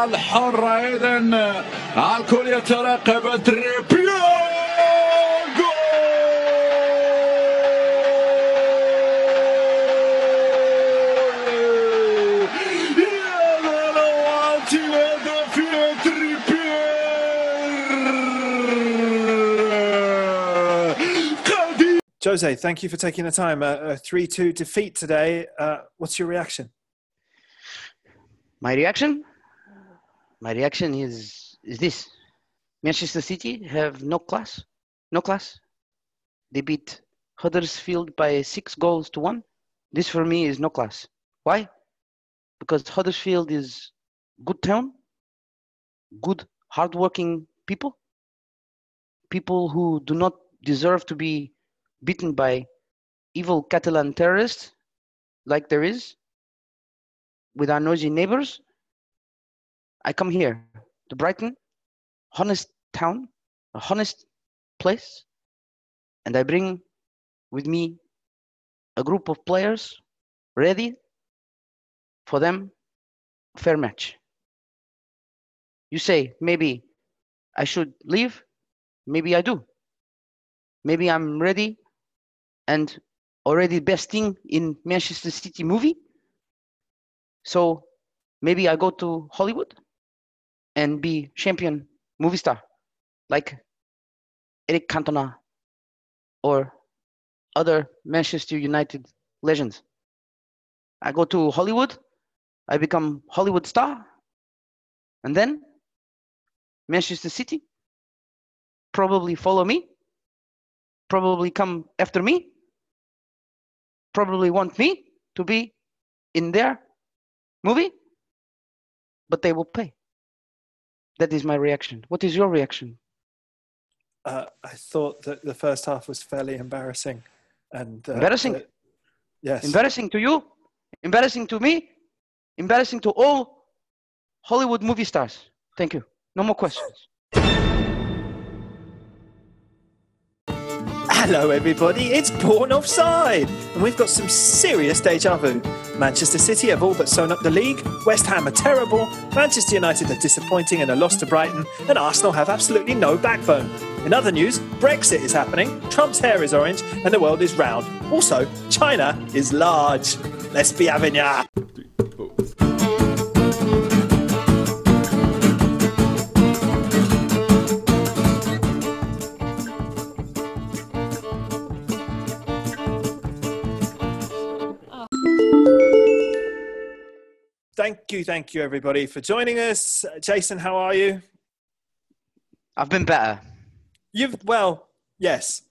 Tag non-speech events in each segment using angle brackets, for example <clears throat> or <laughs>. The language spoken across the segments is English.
الحرة إذا الكل يترقب تريبيو جول يا ضلوات الهدف يا تريبير قديم Jose, thank you for taking the time. A, a 3 2 defeat today. Uh, what's your reaction? My reaction? My reaction is is this. Manchester City have no class. No class. They beat Huddersfield by six goals to one. This for me is no class. Why? Because Huddersfield is good town, good hardworking people, people who do not deserve to be beaten by evil Catalan terrorists like there is with our noisy neighbors. I come here to Brighton, honest town, a honest place, and I bring with me a group of players ready for them fair match. You say maybe I should leave, maybe I do. Maybe I'm ready and already besting in Manchester City movie. So maybe I go to Hollywood and be champion movie star like Eric Cantona or other Manchester United legends. I go to Hollywood, I become Hollywood star, and then Manchester City probably follow me, probably come after me, probably want me to be in their movie, but they will pay. That is my reaction. What is your reaction? Uh, I thought that the first half was fairly embarrassing. And uh, Embarrassing? uh, yes. Embarrassing to you? Embarrassing to me? Embarrassing to all Hollywood movie stars. Thank you. No more questions. Hello, everybody. It's Born Offside, and we've got some serious deja vu. Manchester City have all but sewn up the league. West Ham are terrible. Manchester United are disappointing and a loss to Brighton. And Arsenal have absolutely no backbone. In other news, Brexit is happening. Trump's hair is orange, and the world is round. Also, China is large. Let's be having ya. Thank you, thank you, everybody, for joining us. Jason, how are you? I've been better. You've well, yes,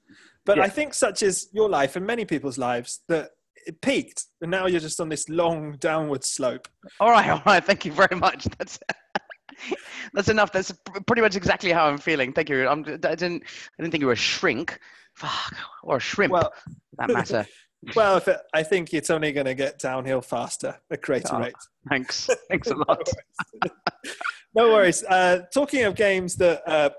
but Yeah. I think such is your life and many people's lives that it peaked, and now you're just on this long downward slope. All right, <laughs> all right. Thank you very much. That's <laughs> that's enough. That's pretty much exactly how I'm feeling. Thank you. I'm, I didn't I didn't think you were a shrink. Fuck, or a shrimp. Well, that matter. <laughs> well, if it, I think it's only going to get downhill faster at greater Oh. rate. Thanks. <laughs> Thanks a lot. no worries. Uh, talking of games that uh,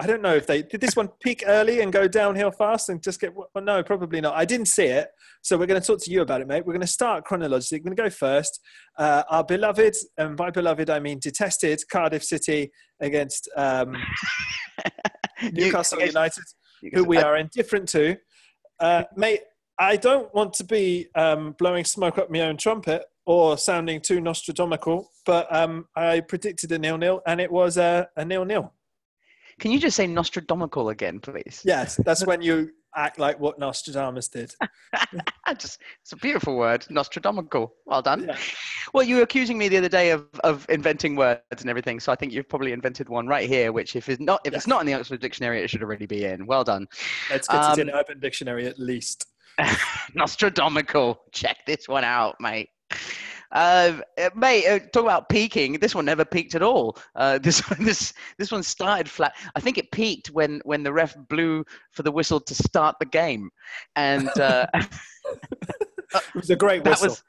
I don't know if they did this one peak early and go downhill fast and just get. Well, no, probably not. I didn't see it, so we're going to talk to you about it, mate. We're going to start chronologically. We're going to go first. Uh, our beloved, and by beloved I mean detested, Cardiff City against um, <laughs> Newcastle United, who we are indifferent to. Uh, mate, I don't want to be um, blowing smoke up my own trumpet or sounding too Nostradamucal, but um, I predicted a nil-nil, and it was a, a nil-nil. Can you just say Nostradamucal again, please? Yes, that's when you act like what Nostradamus did. <laughs> Just it's a beautiful word, Nostradamucal. Well done. Yeah. Well, you were accusing me the other day of, of inventing words and everything, so I think you've probably invented one right here, which if it's not if it's not in the Oxford Dictionary, it should already be in. Well done. Let's get it in Um, Urban Dictionary at least. <laughs> Nostradamucal. Check this one out, mate. Uh, uh, mate, uh, talk about peaking. This one never peaked at all. Uh, <laughs> this one, this this one started flat. I think it peaked when when the ref blew for the whistle to start the game, and uh, <laughs> It was a great whistle. was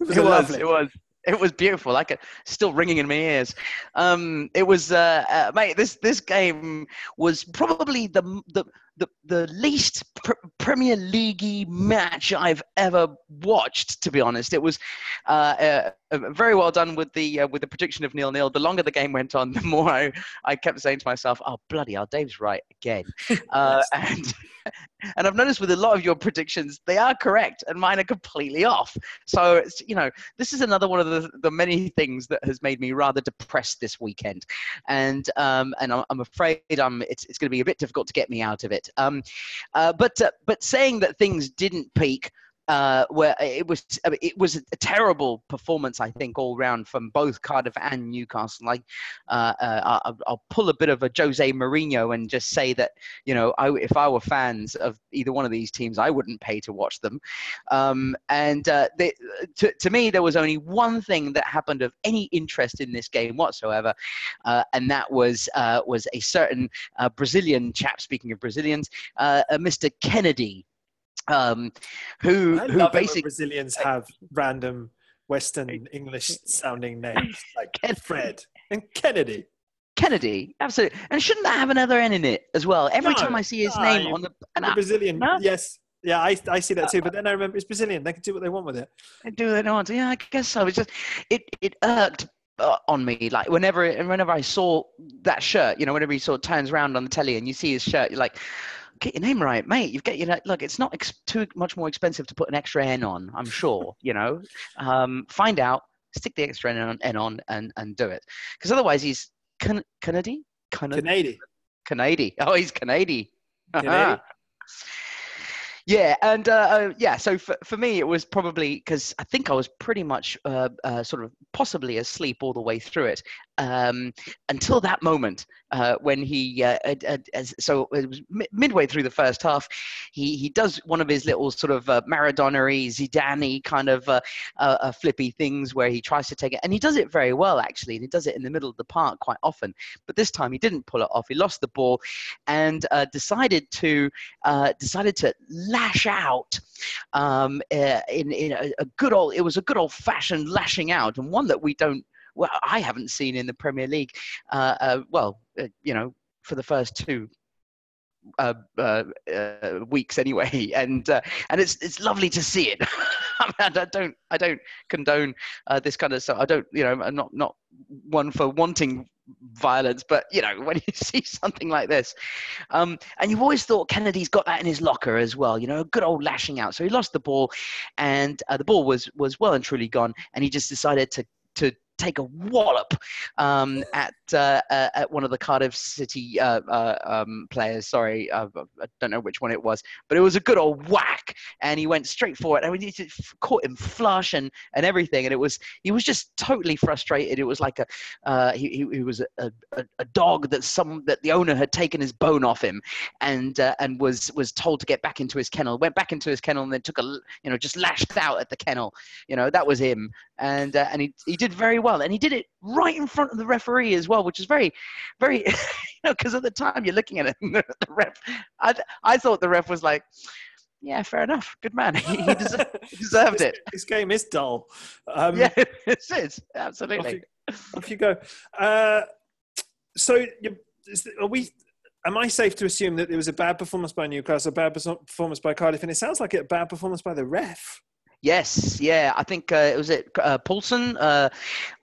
it was, it was it was it was beautiful like it still ringing in my ears um it was uh, uh mate this this game was probably the the the the least pr- Premier League match I've ever watched. To be honest, it was uh, uh, uh, very well done with the uh, with the prediction of nil nil. The longer the game went on, <laughs> the more I, I kept saying to myself, "Oh bloody hell, Dave's right again." <laughs> Uh, and <laughs> and I've noticed with a lot of your predictions, they are correct, and mine are completely off. So it's, you know, this is another one of the, the many things that has made me rather depressed this weekend, and um, and I'm, I'm afraid I'm it's it's going to be a bit difficult to get me out of it. Um, uh, but uh, but saying that things didn't peak uh, where it was it was a terrible performance, I think, all round from both Cardiff and Newcastle. Like, uh, uh, I'll, pull a bit of a Jose Mourinho and just say that you know, I, if I were fans of either one of these teams, I wouldn't pay to watch them. Um, and uh, they, to, to me, there was only one thing that happened of any interest in this game whatsoever, uh, and that was uh, was a certain Brazilian chap. Speaking of Brazilians, Mr. Kenedy um, who I who basically Brazilians have random Western English sounding names like <laughs> Fred and Kenedy. Kenedy, absolutely. And shouldn't that have another N in it as well? Every no, time I see his no, name on the, the Brazilian, no? yes, yeah, I, I see that too. But then I remember it's Brazilian; they can do what they want with it. They do what they want. Yeah, I guess so. It's just it it irked uh, on me like whenever whenever I saw that shirt. You know, whenever he sort of turns around on the telly and you see his shirt, you're like get your name right, mate. You've got your know, look, it's not ex- too much more expensive to put an extra N on. I'm sure. <laughs> you know, um, find out, stick the extra N on, N on and and do it. Because otherwise, he's can- Canadian. Canadian. Canadian. Oh, he's. Canadian. <laughs> Yeah, and uh, uh, yeah, so for, for me, it was probably because I think I was pretty much uh, uh, sort of possibly asleep all the way through it um, until that moment uh, when he, uh, so it was midway through the first half, he, he does one of his little sort of Maradona Zidane kind of flippy things where he tries to take it, and he does it very well actually, and he does it in the middle of the park quite often. But this time he didn't pull it off. He lost the ball and decided to decided to lash out um, uh, in, in a, a, good old, it was a good old fashioned lashing out and one that we don't, well, I haven't seen in the Premier League. Uh, uh, well, uh, you know, for the first two uh, uh, uh, weeks anyway, <laughs> and uh, and it's it's lovely to see it. <laughs> I, don't I don't condone uh, this kind of stuff. I don't you know I'm not not one for wanting violence, but you know <laughs> when you see something like this, um, and you've always thought Kenedy's got that in his locker as well. You know, a good old lashing out. So he lost the ball, and uh, the ball was was well and truly gone, and he just decided to to take a wallop um, at uh, uh, at one of the Cardiff City uh, uh um, players. Sorry, uh, I don't know which one it was, but it was a good old whack, and he went straight for it. And we caught him flush and, and everything, and it was he was just totally frustrated. It was like a uh, he, he, was a, a, a, dog that some that the owner had taken his bone off him, and and was was told to get back into his kennel. Went back into his kennel and then took a you know just lashed out at the kennel. You know that was him, and and he he did very well, and he did it right in front of the referee as well, which is very, very, <laughs> you know, because at the time you're looking at it, <laughs> the ref, I, I thought the ref was like, yeah, fair enough. Good man. <laughs> He, he deserved, he deserved this, it. This game is dull. Um, yeah, it is. Absolutely. Off you, off you go. Uh, so, are we? Am I safe to assume that it was a bad performance by Newcastle, a bad performance by Cardiff, and it sounds like a bad performance by the ref? Yes, yeah, I think uh, it was it uh, Poulsen. Uh,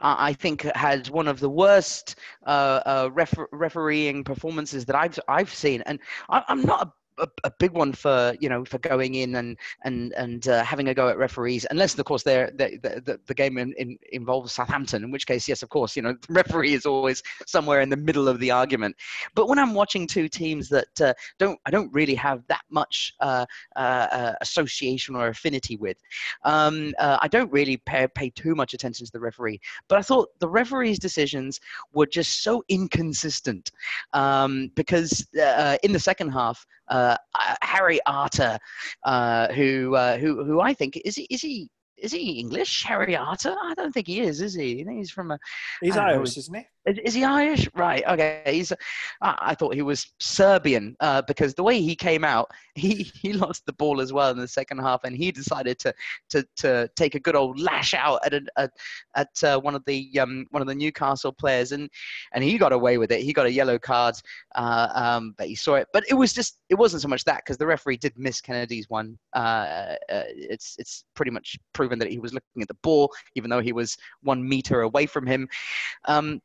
I think had one of the worst uh, uh, refer- refereeing performances that I've I've seen, and I, am not a a, a, big one for you know for going in and and and uh, having a go at referees, unless of course they're, they the, the game in, in, involves Southampton, in which case yes, of course you know the referee is always somewhere in the middle of the argument. But when I'm watching two teams that uh, don't I don't really have that much uh, uh, uh association or affinity with, um, uh, I don't really pay, pay too much attention to the referee. But I thought the referee's decisions were just so inconsistent um, because in the second half. Uh, uh, Harry Arter, uh, who uh, who who I think is he is he is he English, Harry Arter? I don't think he is, is he? I think he's from a. He's Irish, know, isn't he? Is he Irish? Right. Okay. He's. I thought he was Serbian uh, because the way he came out, <laughs> he he lost the ball as well in the second half, and he decided to to to take a good old lash out at a, at, at uh, one of the um, one of the Newcastle players, and and he got away with it. He got a yellow card, uh, um, but he saw it. But it was just it wasn't so much that because the referee did miss Kenedy's one. Uh, uh, it's it's pretty much proven that he was looking at the ball, even though he was one meter away from him. Um,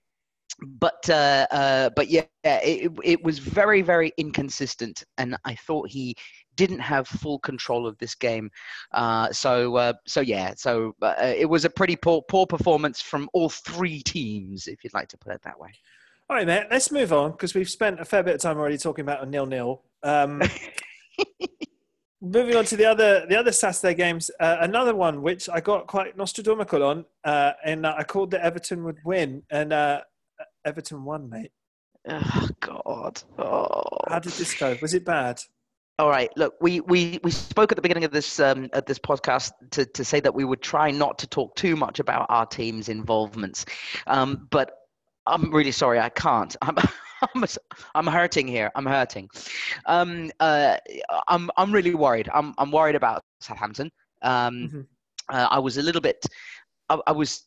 but uh, uh, but yeah, it, it was very very inconsistent, and I thought he didn't have full control of this game. Uh, so uh, so yeah, so uh, it was a pretty poor poor performance from all three teams, if you'd like to put it that way. All right, mate. Let's move on because we've spent a fair bit of time already talking about a nil nil. Um, <laughs> moving on to the other the other Saturday games, uh, another one which I got quite Nostradamucal on, uh, and I called that Everton would win, and uh, Everton won, mate. Oh God! Oh. How did this go? Was it bad? All right. Look, we, we, we spoke at the beginning of this um, at this podcast to, to say that we would try not to talk too much about our team's involvements, um, but I'm really sorry, I can't. <laughs> I'm I'm, I'm hurting here. I'm hurting. Um, uh, I'm I'm really worried. I'm I'm worried about Southampton. Um, Mhm. uh, I was a little bit. I, I was.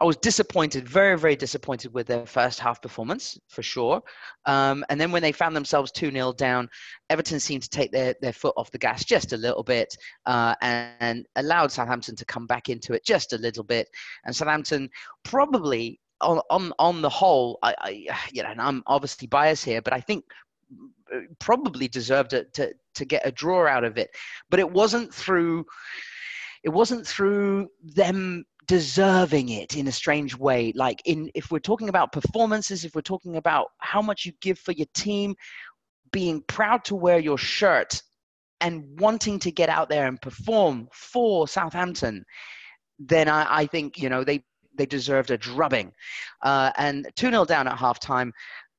I was disappointed, very, very disappointed with their first half performance, for sure. Um, and then when they found themselves 2 0 down, Everton seemed to take their, their foot off the gas just a little bit uh, and, and allowed Southampton to come back into it just a little bit. And Southampton probably, on, on, on the whole, I, I, you know, and I'm obviously biased here, but I think uh, probably deserved to, to, to get a draw out of it. But it wasn't through. It wasn't through them deserving it in a strange way like in if we're talking about performances if we're talking about how much you give for your team being proud to wear your shirt and wanting to get out there and perform for Southampton then I, I think you know they they deserved a drubbing uh, and 2-0 down at halftime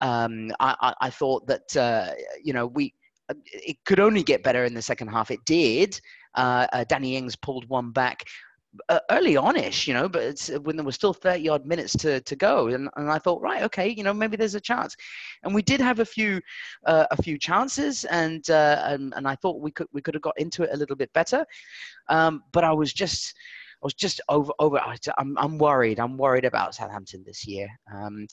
um, I, I, I thought that uh, you know we it could only get better in the second half it did uh, uh, Danny Ings pulled one back uh, early on-ish, you know, but uh, when there was still 30 odd minutes to, to go. And, and I thought, right, okay, you know, maybe there's a chance. And we did have a few, uh, a few chances and, uh, and, and I thought we could, we could have got into it a little bit better. Um, but I was just, was just over, over, I- I'm, I'm worried. I'm worried about Southampton this year. Um,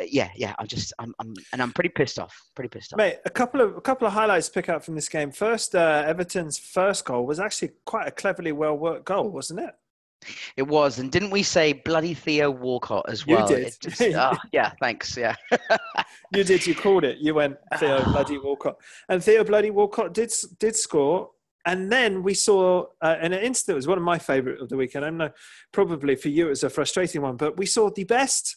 uh, yeah, yeah, I'm just, I'm, I'm, and I'm pretty pissed off, pretty pissed off. Mate, a couple of a couple of highlights pick up from this game. First, uh, Everton's first goal was actually quite a cleverly well worked goal, wasn't it? It was, and didn't we say bloody Theo Walcott as well? You well? did. Just- <laughs> oh, yeah, thanks. Yeah. You did. You called it. You went Theo <sighs> bloody Walcott, and Theo bloody Walcott did did score. And then we saw uh, in an instant. It was one of my favourite of the weekend. I know probably for you it was a frustrating one, but we saw the best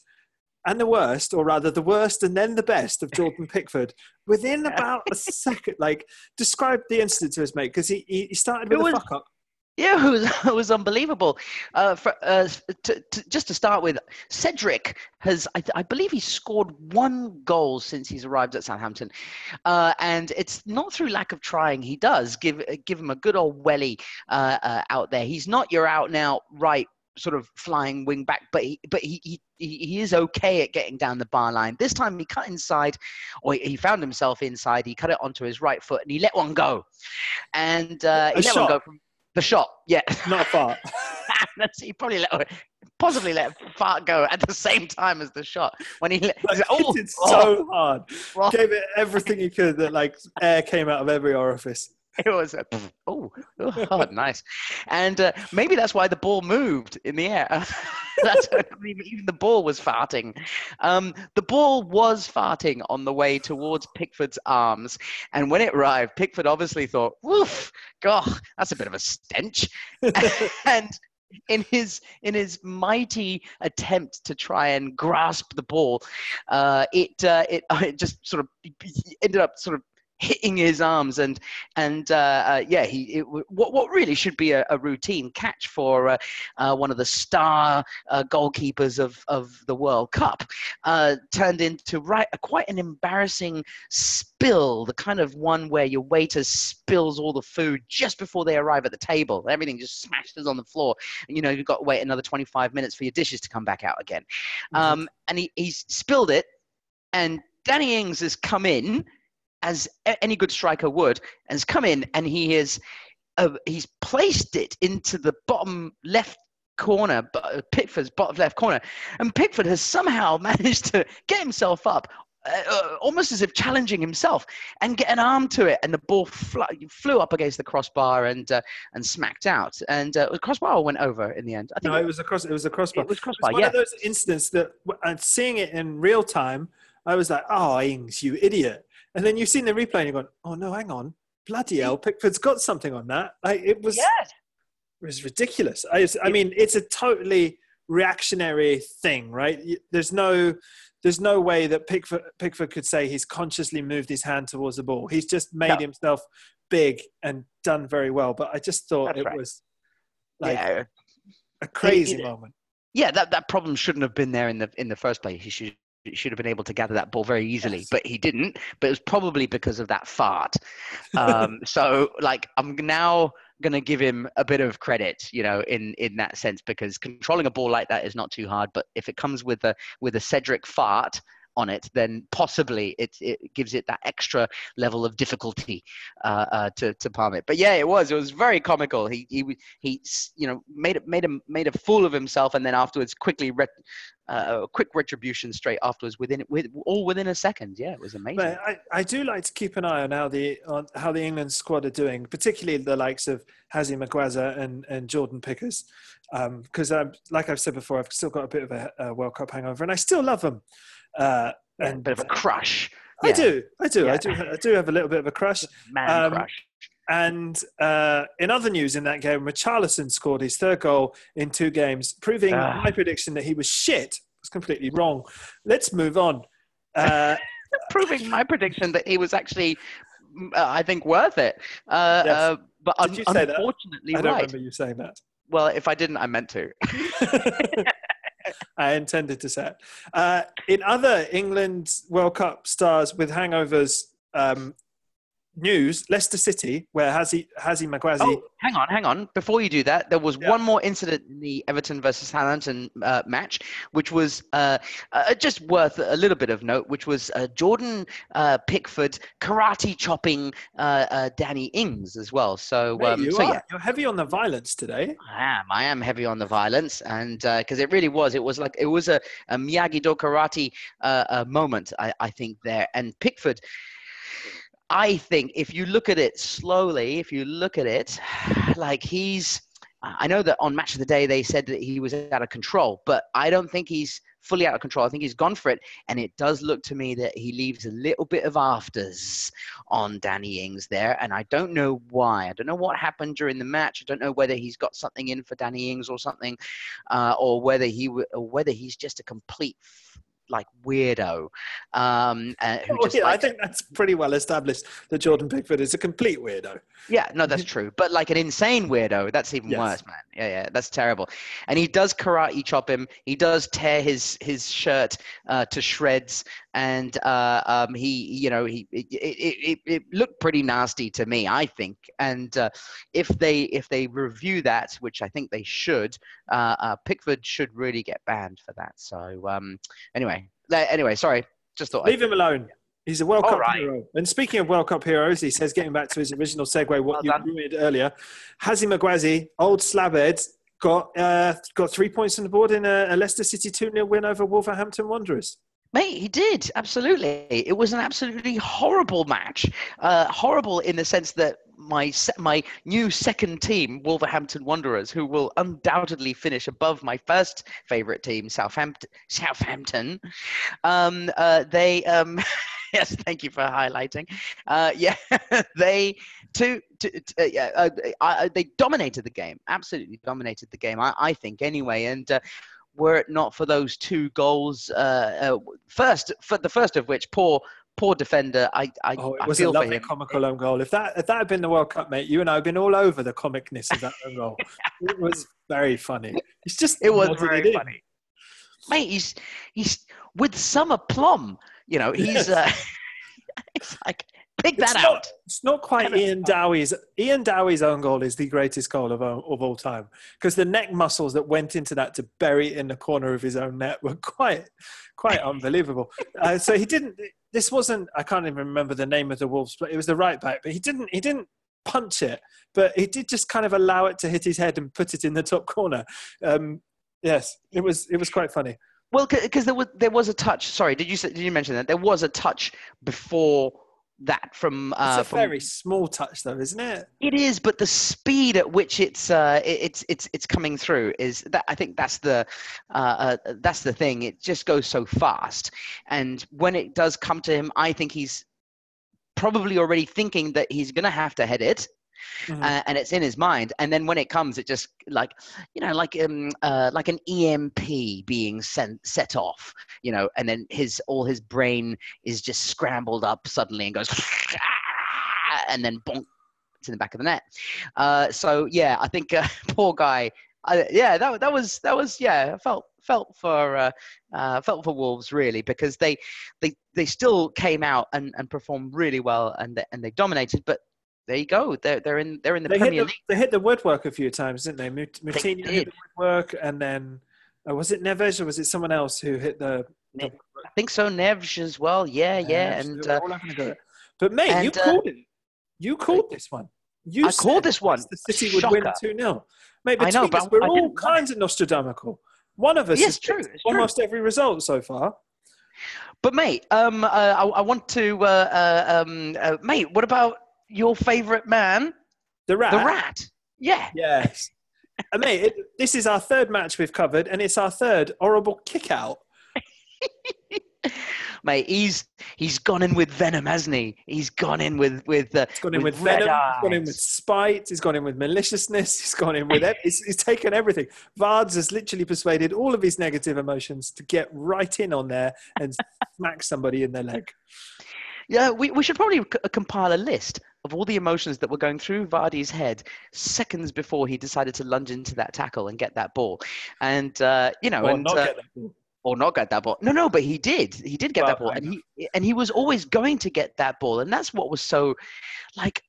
and the worst, or rather the worst and then the best of Jordan Pickford within <laughs> about a second. Like describe the incident to us, mate, because he, he started with It a fuck up. Yeah, it was, it was unbelievable. Uh, for, uh, to, to, just to start with, Cedric has, I, I believe, he scored one goal since he's arrived at Southampton, uh, and it's not through lack of trying. He does give give him a good old welly uh, uh, out there. He's not your out out right sort of flying wing back, but he, but he, he he he is okay at getting down the bar line. This time he cut inside, or he found himself inside. He cut it onto his right foot and he let one go, and uh, he A let shot? one go from the shot. Yeah, Not far. <laughs> That's, he probably let possibly let fart go at the same time as the shot when he let. Like, oh, hit it so oh. hard. oh, Gave it everything he could. That like air came out of every orifice. <laughs> it was a, oh, oh, <laughs> nice, and uh, maybe that's why the ball moved in the air. <laughs> that's even, the ball was farting. Um, the ball was farting on the way towards Pickford's arms, and when it arrived, Pickford obviously thought, "Woof, God, that's a bit of a stench," and in his in his mighty attempt to try and grasp the ball, uh, it uh, it it just sort of ended up sort of hitting his arms and and uh, uh, yeah he it, what what really should be a, a routine catch for uh, uh, one of the star uh, goalkeepers of of the World Cup uh, turned into right quite an embarrassing spill the kind of one where your waiter spills all the food just before they arrive at the table. Everything just smashes on the floor. And you know you've got to wait another 25 minutes for your dishes to come back out again. Um, and he, he's spilled it and Danny Ings has come in as any good striker would, and has come in and he has uh, he's placed it into the bottom left corner, uh, Pickford's bottom left corner, and Pickford has somehow <laughs> managed to get himself up uh, almost as if challenging himself, and get an arm to it, and the ball fl- flew up against the crossbar and uh, and smacked out, and uh, the crossbar went over in the end. I think No, it was a cross. It was a crossbar. it was crossbar. one Yeah, of those incidents that, and seeing it in real time, I was like, "Oh, Ings, you idiot!" And then you've seen the replay, and you're going, "Oh no, hang on, bloody hell, Pickford's got something on that." Like, it was, yeah. it was ridiculous. I, I mean, it's a totally reactionary thing, right? There's no, there's no way that Pickford, Pickford could say he's consciously moved his hand towards the ball. He's just made No. himself big and done very well. But I just thought That's it right. was like yeah. a crazy it- moment. yeah, that, that problem shouldn't have been there in the in the first place. He should should have been able to gather that ball very easily, Yes. but he didn't. But it was probably because of that fart. Um, <laughs> so, like, I'm now gonna give him a bit of credit, you know, in in that sense, because controlling a ball like that is not too hard. But if it comes with a with a Cedric fart on it, then possibly it it gives it that extra level of difficulty uh, uh, to to palm it. But yeah, it was it was very comical. He he he you know made made him made a fool of himself, and then afterwards quickly ret- uh, quick retribution straight afterwards within with all within a second. Yeah, it was amazing. But I, I do like to keep an eye on how the on how the England squad are doing, particularly the likes of Hazzy Maguaza and, and Jordan Pickers, because um, like I've said before, I've still got a bit of a, a World Cup hangover, and I still love them. Uh, and a bit of a crush, I yeah. do, I do, I do, I do have a little bit of a crush. man Um, crush. And uh, in other news in that game, Richarlison scored his third goal in two games, proving Ah. my prediction that he was shit was completely wrong. Let's move on. Uh, <laughs> Proving my prediction that he was actually, mm, uh, I think, worth it. Uh, Yes. uh, but un- say that? I don't right. remember you saying that. Well, if I didn't, I meant to. <laughs> I intended to say. Uh, in other England World Cup stars with hangovers um, news, Leicester City, where Hazzy, Hazzy Magwazi. Oh, hang on, hang on. Before you do that, there was Yeah. one more incident in the Everton versus Southampton uh, match, which was uh, uh, just worth a little bit of note, which was uh, Jordan uh, Pickford karate chopping uh, uh, Danny Ings as well. So, um, you so are. yeah, You're heavy on the violence today. I am. I am heavy on the violence, and because it really was, it was like it was a, a Miyagi Do karate moment. I, I think there, and Pickford. I think if you look at it slowly, if you look at it, <sighs> like he's. I know that on Match of the Day they said that he was out of control, but I don't think he's fully out of control. I think he's gone for it, and it does look to me that he leaves a little bit of afters on Danny Ings there, and I don't know why. I don't know what happened during the match. I don't know whether he's got something in for Danny Ings or something, uh, or whether he w- or whether he's just a complete like weirdo um, uh, who Oh, just yeah, I think that's pretty well established that Jordan Pickford is a complete weirdo. Yeah, no, that's true. But like an insane weirdo, that's even Yes. worse, man. Yeah, yeah, that's terrible. And he does karate chop him. He does tear his his shirt uh, to shreds, and uh, um, he, you know, he it, it, it, it looked pretty nasty to me, I think. And uh, if they if they review that, which I think they should, uh, uh, Pickford should really get banned for that. So um, anyway, anyway, sorry, just thought. Leave him alone. He's a World All Cup right. hero. And speaking of World Cup heroes, he says, getting back to his original segue, what Well you ruined earlier, Hazzy Magwazi, old slabhead, got uh, got three points on the board in a, a Leicester City 2 0 win over Wolverhampton Wanderers. Mate, he did absolutely. It was an absolutely horrible match. Uh, horrible in the sense that my my new second team, Wolverhampton Wanderers, who will undoubtedly finish above my first favourite team, Southampton. Southampton. Um, uh, they um, <laughs> yes, thank you for highlighting. Uh, <laughs> yeah, they two. two t- uh, yeah, uh, I- they dominated the game. Absolutely dominated the game. I, I think anyway, and. Were it not for those two goals, uh, uh, first for the first of which, poor poor defender. I I, Oh, it was a lovely comical own goal. If that if that had been the World Cup, mate, you and I have been all over the comicness of that own goal. It was very funny. It's just It was nodded it very funny, mate. He's he's with some aplomb. You know, he's uh, <laughs> it's like pick It's that not- It's not quite Kind of Ian Dowie's. Ian Dowie's own goal is the greatest goal of all, of all time because the neck muscles that went into that to bury it in the corner of his own net were <laughs> quite, quite unbelievable. Uh, so he didn't. This wasn't. I can't even remember the name of the Wolves, but it was the right back. But he didn't. He didn't punch it, but he did just kind of allow it to hit his head and put it in the top corner. Um, yes, it was. It was quite funny. Well, because there was there was a touch. Sorry, did you say, did you mention that there was a touch before that from? Uh, It's a from very small touch, though, isn't it? It is, but the speed at which it's uh, it- it's it's it's coming through is that I think that's the uh, uh, that's the thing. It just goes so fast, and when it does come to him, I think he's probably already thinking that he's gonna have to head it, Mhm. uh, and it's in his mind. And then when it comes, it just like you know, like um, uh, like an EMP being sent set off, you know, and then his all his brain is just scrambled up suddenly and goes, <laughs> and then bonk, in the back of the net. Uh, so yeah, I think uh, <laughs> poor guy. I, yeah, that that was that was yeah. Felt felt for uh, uh, felt for Wolves really because they they they still came out and, and performed really well and they, and they dominated. But there you go. They're they're in they're in the They hit Premier the, League. they hit the woodwork a few times, didn't they? Moutinho hit did. the woodwork, and then uh, was it Neves or was it someone else who hit the? Ne- I think so. Neves as well. Yeah, yeah. And uh, all having a go. But mate, you and, uh, called it. You called this one. You I called this one. The City would win two 0 Mate, I know, but us, we're I all kinds of Nostradamucal. One of us Yes, has true, it's true. almost every result so far. but mate, um, uh, I, I want to, uh, uh, um, uh, mate. What about your favorite man, The rat. the rat? Yeah. Yes. and mate, it, this is our third match we've covered, and it's our third horrible kick out. <laughs> Mate, he's he's gone in with venom, hasn't he? He's gone in with with uh, He's gone in with, red venom. He's gone in with spite. He's gone in with maliciousness. <laughs> He's gone in with. he's, he's taken everything. Vards has literally persuaded all of his negative emotions to get right in on there and <laughs> smack somebody in their leg. Yeah, we, we should probably c- compile a list of all the emotions that were going through Vardy's head seconds before he decided to lunge into that tackle and get that ball, and uh, you know, Or and not uh, get that ball. or not get that ball. No, no, but he did. He did get that ball, and he and he was always going to get that ball, and that's what was so, like,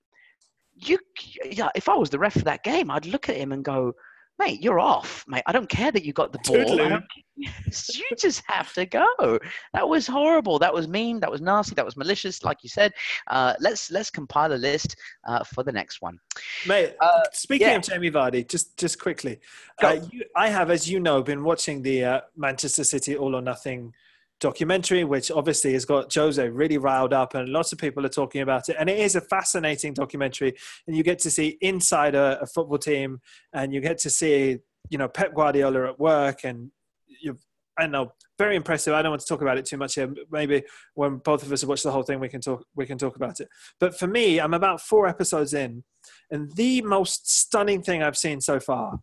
you. Yeah, if I was the ref for that game, I'd look at him and go, "Mate, you're off, mate. I don't care that you got the ball. I Toodaloo. don't- <laughs> you just have to go." That was horrible. That was mean. That was nasty. That was malicious, like you said. Uh, let's let's compile a list uh, for the next one. Mate, Uh, speaking yeah. of Jamie Vardy, just just quickly, uh, you, I have, as you know, been watching the uh, Manchester City All or Nothing documentary, which obviously has got Jose really riled up, and lots of people are talking about it. And it is a fascinating documentary, and you get to see inside a, a football team, and you get to see, you know, Pep Guardiola at work, and you, I know, very impressive. I don't want to talk about it too much here. Maybe when both of us have watched the whole thing, we can talk. We can talk about it. But for me, I'm about four episodes in, and the most stunning thing I've seen so far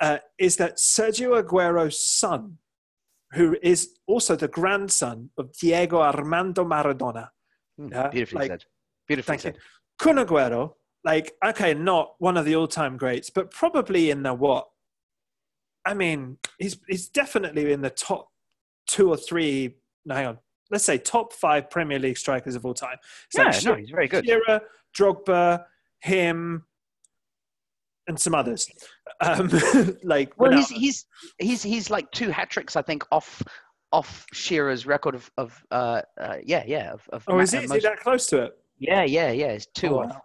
uh, is that Sergio Aguero's son, who is also the grandson of Diego Armando Maradona, Hmm, Yeah, Beautifully like- said. Beautifully you, said. Kun Aguero, like, okay, not one of the all time greats, but probably in the what? I mean, he's, he's definitely in the top two or three, no, hang on, let's say top five Premier League strikers of all time. It's Yeah, like no, he's very good. Shearer, Drogba, him, and some others. Um, <laughs> like, Well, he's he's he's he's like two hat tricks, I think, off off Shearer's record of of uh, uh yeah yeah of, of oh, ma- is he, is he that close to it? yeah yeah yeah it's two Oh, off. wow.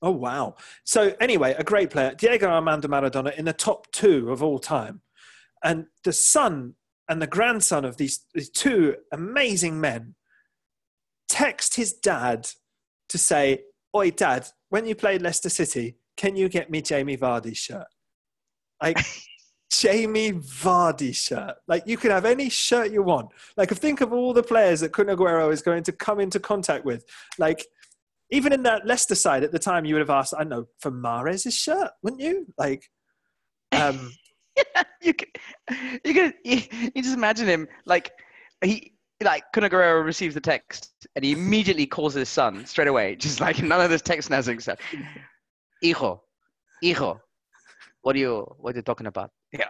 Oh wow! So anyway, a great player, Diego Armando Maradona, in the top two of all time, and the son and the grandson of these, these two amazing men text his dad to say, "Oi, Dad, when you played Leicester City, can you get me Jamie Vardy's shirt?" Like <laughs> Jamie Vardy shirt. Like you can have any shirt you want. Like think of all the players that Kun Aguero is going to come into contact with. Like even in that Leicester side at the time, you would have asked, I don't know, for Mahrez' shirt, wouldn't you? Like, um, <laughs> you can, you can you, you just imagine him like he like Kun Aguero receives the text and he immediately calls his son straight away, just like none of this text nazzing stuff. Hijo, hijo, what are you what are you talking about? <laughs> Yeah.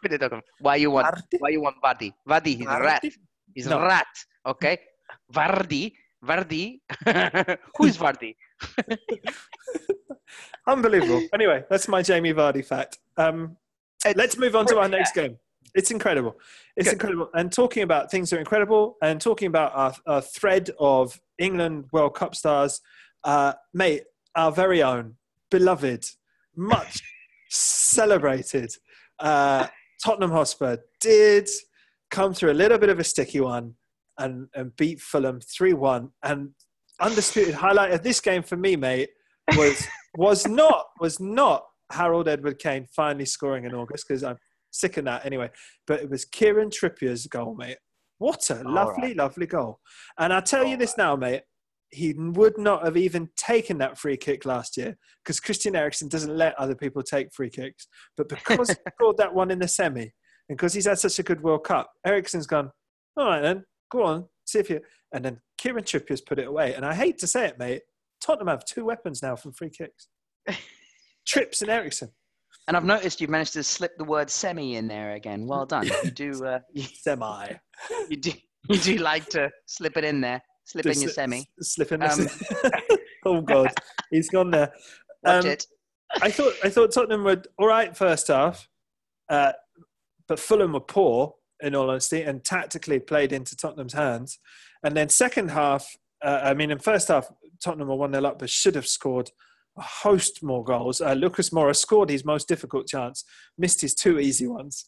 what are you talking? Why you want Vardy? why you want Vardy? Vardy, he's a rat. Vardy? He's No. a rat. Okay. Vardy. Vardy. <laughs> Who is Vardy? <laughs> Unbelievable. anyway, that's my Jamie Vardy fact. Um, let's move on to our next game. It's incredible. It's Good. incredible. And talking about things that are incredible and talking about our, our thread of England World Cup stars, uh, mate, our very own, beloved, much celebrated uh, Tottenham Hotspur did come through a little bit of a sticky one and, and beat Fulham 3 1. And undisputed highlight of this game for me, mate, was <laughs> was not was not Harold Edward Kane finally scoring in August because I'm sick of that anyway. But it was Kieran Trippier's goal, mate. What a All lovely, right. lovely goal. And I'll tell you All this now, mate. He would not have even taken that free kick last year because Christian Eriksen doesn't let other people take free kicks. But because he <laughs> scored that one in the semi and because he's had such a good World Cup, Eriksen's gone, all right then, go on, see if you. And then Kieran Trippier's put it away. And I hate to say it, mate. Tottenham have two weapons now from free kicks <laughs> Trips and Eriksen. And I've noticed you've managed to slip the word semi in there again. Well done. You do. Uh, <laughs> you, Semi. you do. You do like to slip it in there. Slip in your semi. Slip in Um, <laughs> Oh, God. <laughs> He's gone there. Watch Um, it. I thought I thought Tottenham were all right first half, uh, but Fulham were poor in all honesty and tactically played into Tottenham's hands. And then second half, uh, I mean, in first half Tottenham were one 0 up, but should have scored a host more goals. Uh, Lucas Moura scored his most difficult chance, missed his two easy ones,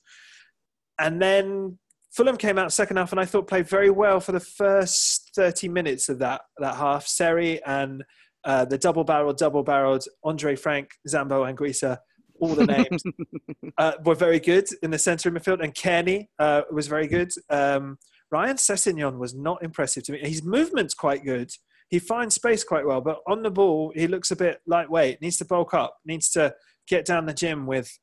and then Fulham came out second half and I thought played very well for the first 30 minutes of that, that half. Seri and uh, the double barrelled, double barreled Andre Frank, Zambo, Anguissa, all the names, <laughs> uh, were very good in the centre of midfield. And Cairney uh, was very good. Um, Ryan Sessegnon was not impressive to me. His movement's quite good. He finds space quite well, but on the ball, he looks a bit lightweight, needs to bulk up, needs to get down the gym with,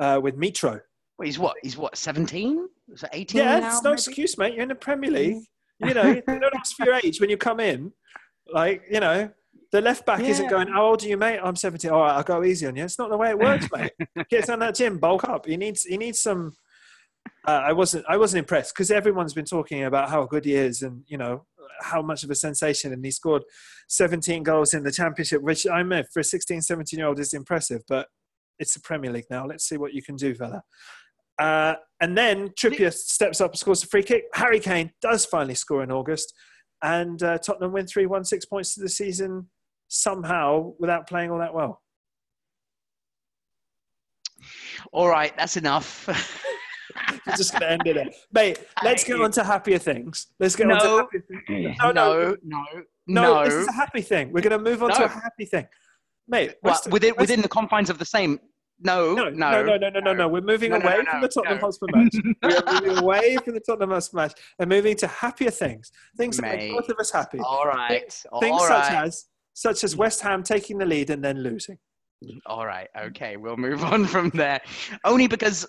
uh, with Mitro. Wait, he's what? He's what, 17? was it 18? Yeah, it's no maybe? excuse, mate. You're in the Premier League. You know, don't ask for your age when you come in. Like, you know, the left back yeah. isn't going, How old are you, mate? I'm 70. All right, I'll go easy on you. It's not the way it works, <laughs> mate. Get down that gym, bulk up. He needs, he needs some. Uh, I wasn't, I wasn't impressed because everyone's been talking about how good he is and, you know, how much of a sensation. And he scored 17 goals in the championship, which I mean, for a 16, 17 year old is impressive, but it's the Premier League now. Let's see what you can do, fella. Uh, and then Trippier steps up and scores a free kick Harry Kane does finally score in August and uh, Tottenham win 3 1 6 points to the season somehow without playing all that well All right, that's enough. <laughs> We're just going to end it there. Mate, let's get on to happier things. Let's get on to No. happier things. no, no, no, No, no. this is a happy thing. We're going to move on to a happy thing. Mate, Well, within within the confines of the same. No, no, no, no, no, no, no, no. We're moving no, away no, from the Tottenham Hotspur match. <laughs> We're moving away from the Tottenham Hotspur match and moving to happier things, things Mate. that make both of us happy. All right, things, All things right. such as such as West Ham taking the lead and then losing. All right, okay, we'll move on from there. Only because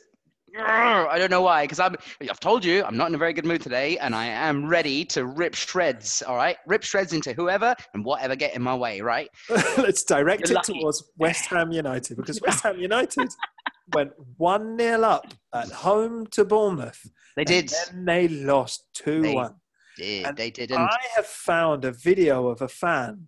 I don't know why. Because. I've told you I'm not in a very good mood today, and I am ready to rip shreds. All right, rip shreds into whoever and whatever get in my way. Right. <laughs> Let's direct You're it lucky. towards West Ham United because West Ham <laughs> United went 1 0 up at home to Bournemouth. They did. And then they lost 2 1. Did And they didn't? I have found a video of a fan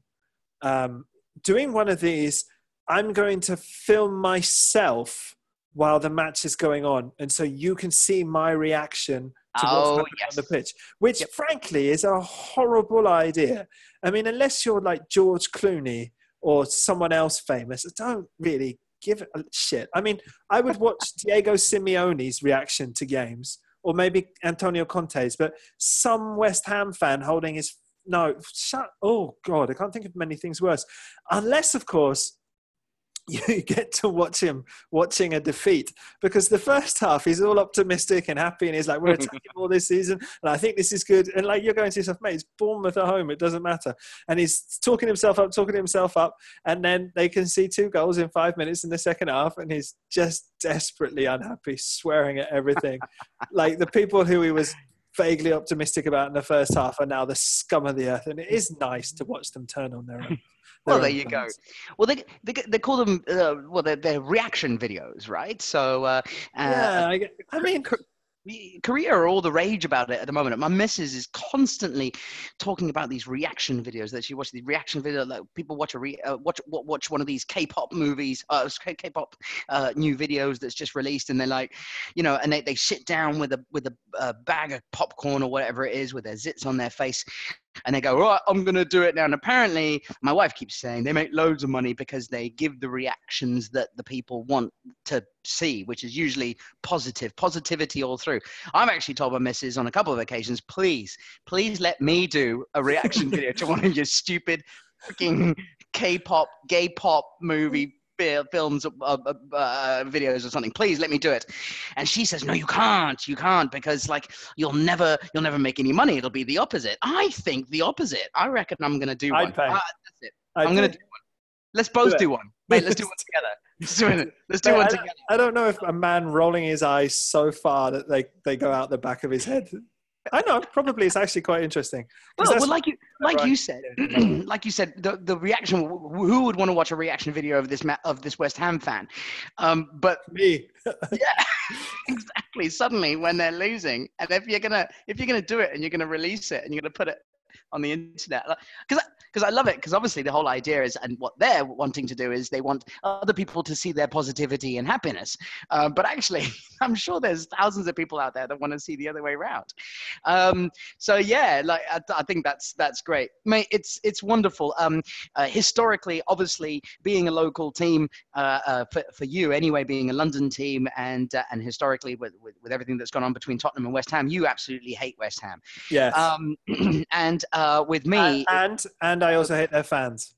um, doing one of these. I'm going to film myself while the match is going on, and so you can see my reaction to what's Oh, happening yes. on the pitch, which Yep. frankly is a horrible idea. I mean, unless you're like George Clooney or someone else famous, I don't really give a shit. I mean, I would <laughs> watch Diego Simeone's reaction to games, or maybe Antonio Conte's, but some West Ham fan holding his no shut. Oh God, I can't think of many things worse. Unless, of course, <laughs> you get to watch him watching a defeat. Because the first half he's all optimistic and happy and he's like we're <laughs> attacking all this season and I think this is good. And like you're going to yourself mate it's Bournemouth at home it doesn't matter. And he's talking himself up talking himself up and then they can see two goals in five minutes in the second half and he's just desperately unhappy swearing at everything. <laughs> Like the people who he was vaguely optimistic about in the first half are now the scum of the earth and it is nice to watch them turn on their own Well, there you go. Well, they they, they call them uh, well, they're, they're reaction videos, right? So, uh, yeah uh, I, I mean Korea are all the rage about it at the moment. My missus is constantly talking about these reaction videos that she watches. The reaction video, like people watch a re, uh, watch watch one of these K-pop movies, uh, K-pop uh, new videos that's just released, and they're like, you know, and they, they sit down with a with a uh, bag of popcorn or whatever it is with their zits on their face, and they go, right, I'm going to do it now. And apparently, my wife keeps saying they make loads of money because they give the reactions that the people want to see, which is usually positive, positivity all through. I've actually told my missus on a couple of occasions, please, please let me do a reaction video to one of your stupid freaking K-pop, gay pop movie films, uh, uh, uh, videos or something. Please let me do it. And she says, no, you can't. You can't because like you'll never, you'll never make any money. It'll be the opposite. I think the opposite. I reckon I'm going to do I'd one. pay. Ah, that's it. I I'm going to do one. Let's both Do do one. Mate, let's do one <laughs> together. Let's do it. Let's do one I, together. I don't know if a man rolling his eyes so far that they, they go out the back of his head. I know, probably it's actually quite interesting. Well, well, like you, like right. you said, <clears throat> like you said, the, the reaction. Who would want to watch a reaction video of this ma- of this West Ham fan? Um, but <laughs> me. <laughs> yeah, exactly. Suddenly, when they're losing, and if you're gonna if you're gonna do it and you're gonna release it and you're gonna put it on the internet, because because I love it because obviously the whole idea is and what they're wanting to do is they want other people to see their positivity and happiness. Uh, but actually, <laughs> I'm sure there's thousands of people out there that want to see the other way around. Um, so yeah, like I, I think that's that's great, mate. It's it's wonderful. Um, uh, historically, obviously, being a local team uh, uh, for, for you anyway, being a London team, and uh, and historically with, with with everything that's gone on between Tottenham and West Ham, you absolutely hate West Ham. Yes. Um, <clears throat> and uh, with me, and, and and I also hate their fans.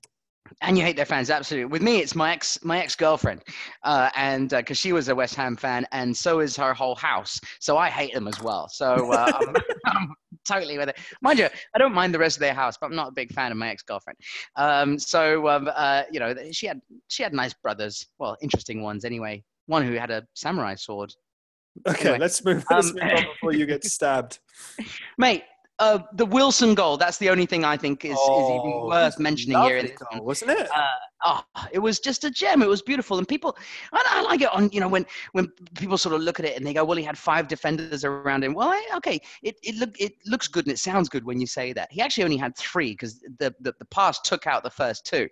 and you hate their fans, absolutely. With me, it's my ex, my ex girlfriend, uh, and because she was a West Ham fan, and so is her whole house. So I hate them as well. So uh, <laughs> I'm, I'm totally with it. Mind you, I don't mind the rest of their house, but I'm not a big fan of my ex girlfriend. Um, so um, uh, you know, she had she had nice brothers, well, interesting ones anyway. One who had a samurai sword. Okay, Anyway, let's move. Let's um, move on before you get <laughs> stabbed. Mate, uh, the Wilson goal. That's the only thing I think is, is even Oh, worth mentioning here. In this goal, wasn't it? uh, oh, it was just a gem. It was beautiful, and people, I, like it on you know when when people sort of look at it and they go, well, he had five defenders around him. Well, I, okay, it it look it looks good and it sounds good when you say that. He actually only had three because the, the the pass took out the first two,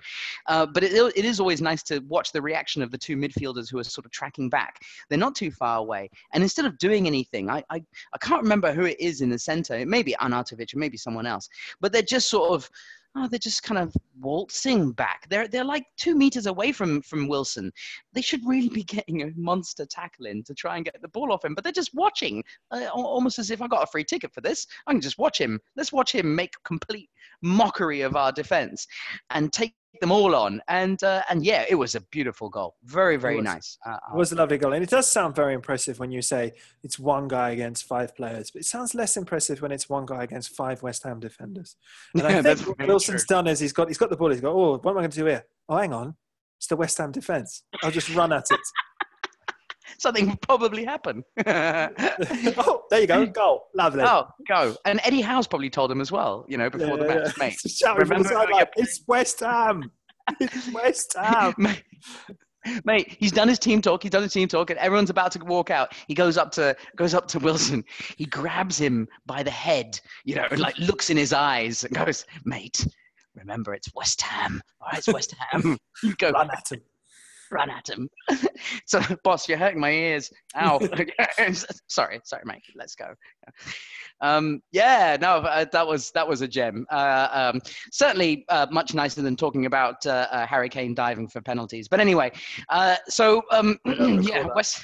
uh, but it it is always nice to watch the reaction of the two midfielders who are sort of tracking back. They're not too far away, and instead of doing anything, I I, I can't remember who it is in the center. It may be Arnautovic or maybe someone else, but they're just sort of oh, they're just kind of waltzing back. They're they're like two meters away from from Wilson. They should really be <laughs> getting a monster tackle in to try and get the ball off him, but they're just watching, uh, almost as if I got a free ticket for this. I can just watch him. Let's watch him make complete mockery of our defense and take them all on. And uh, and yeah, it was a beautiful goal. Very very was. nice. Uh, It was a lovely goal, and it does sound very impressive when you say it's one guy against five players. But it sounds less impressive when it's one guy against five West Ham defenders. <laughs> And I think what Wilson's done is he's got he's got the ball. He's got oh, what am I going to do here? Oh, hang on, it's the West Ham defense. I'll just run at it. Something will probably happen. <laughs> oh, there you go, goal, lovely. oh, go. And Eddie Howe's probably told him as well, you know, before the match. yeah. Mate, Just shouting from the remember sideline, it's West Ham. It's West <laughs> Ham. mate, mate, he's done his team talk. He's done his team talk, and everyone's about to walk out. He goes up to goes up to Wilson. He grabs him by the head, you know, and like looks in his eyes and goes, "Mate, remember it's West Ham. All right, it's West Ham. <laughs> You go Run at him. Run at him." <laughs> so, <laughs> boss, you're hurting my ears. Ow. <laughs> sorry, sorry, mate. Let's go. Um, yeah, no, uh, that was that was a gem. Uh, um, certainly uh, much nicer than talking about uh, uh, Harry Kane diving for penalties. But anyway, uh, so um, <clears throat> yeah, that. West.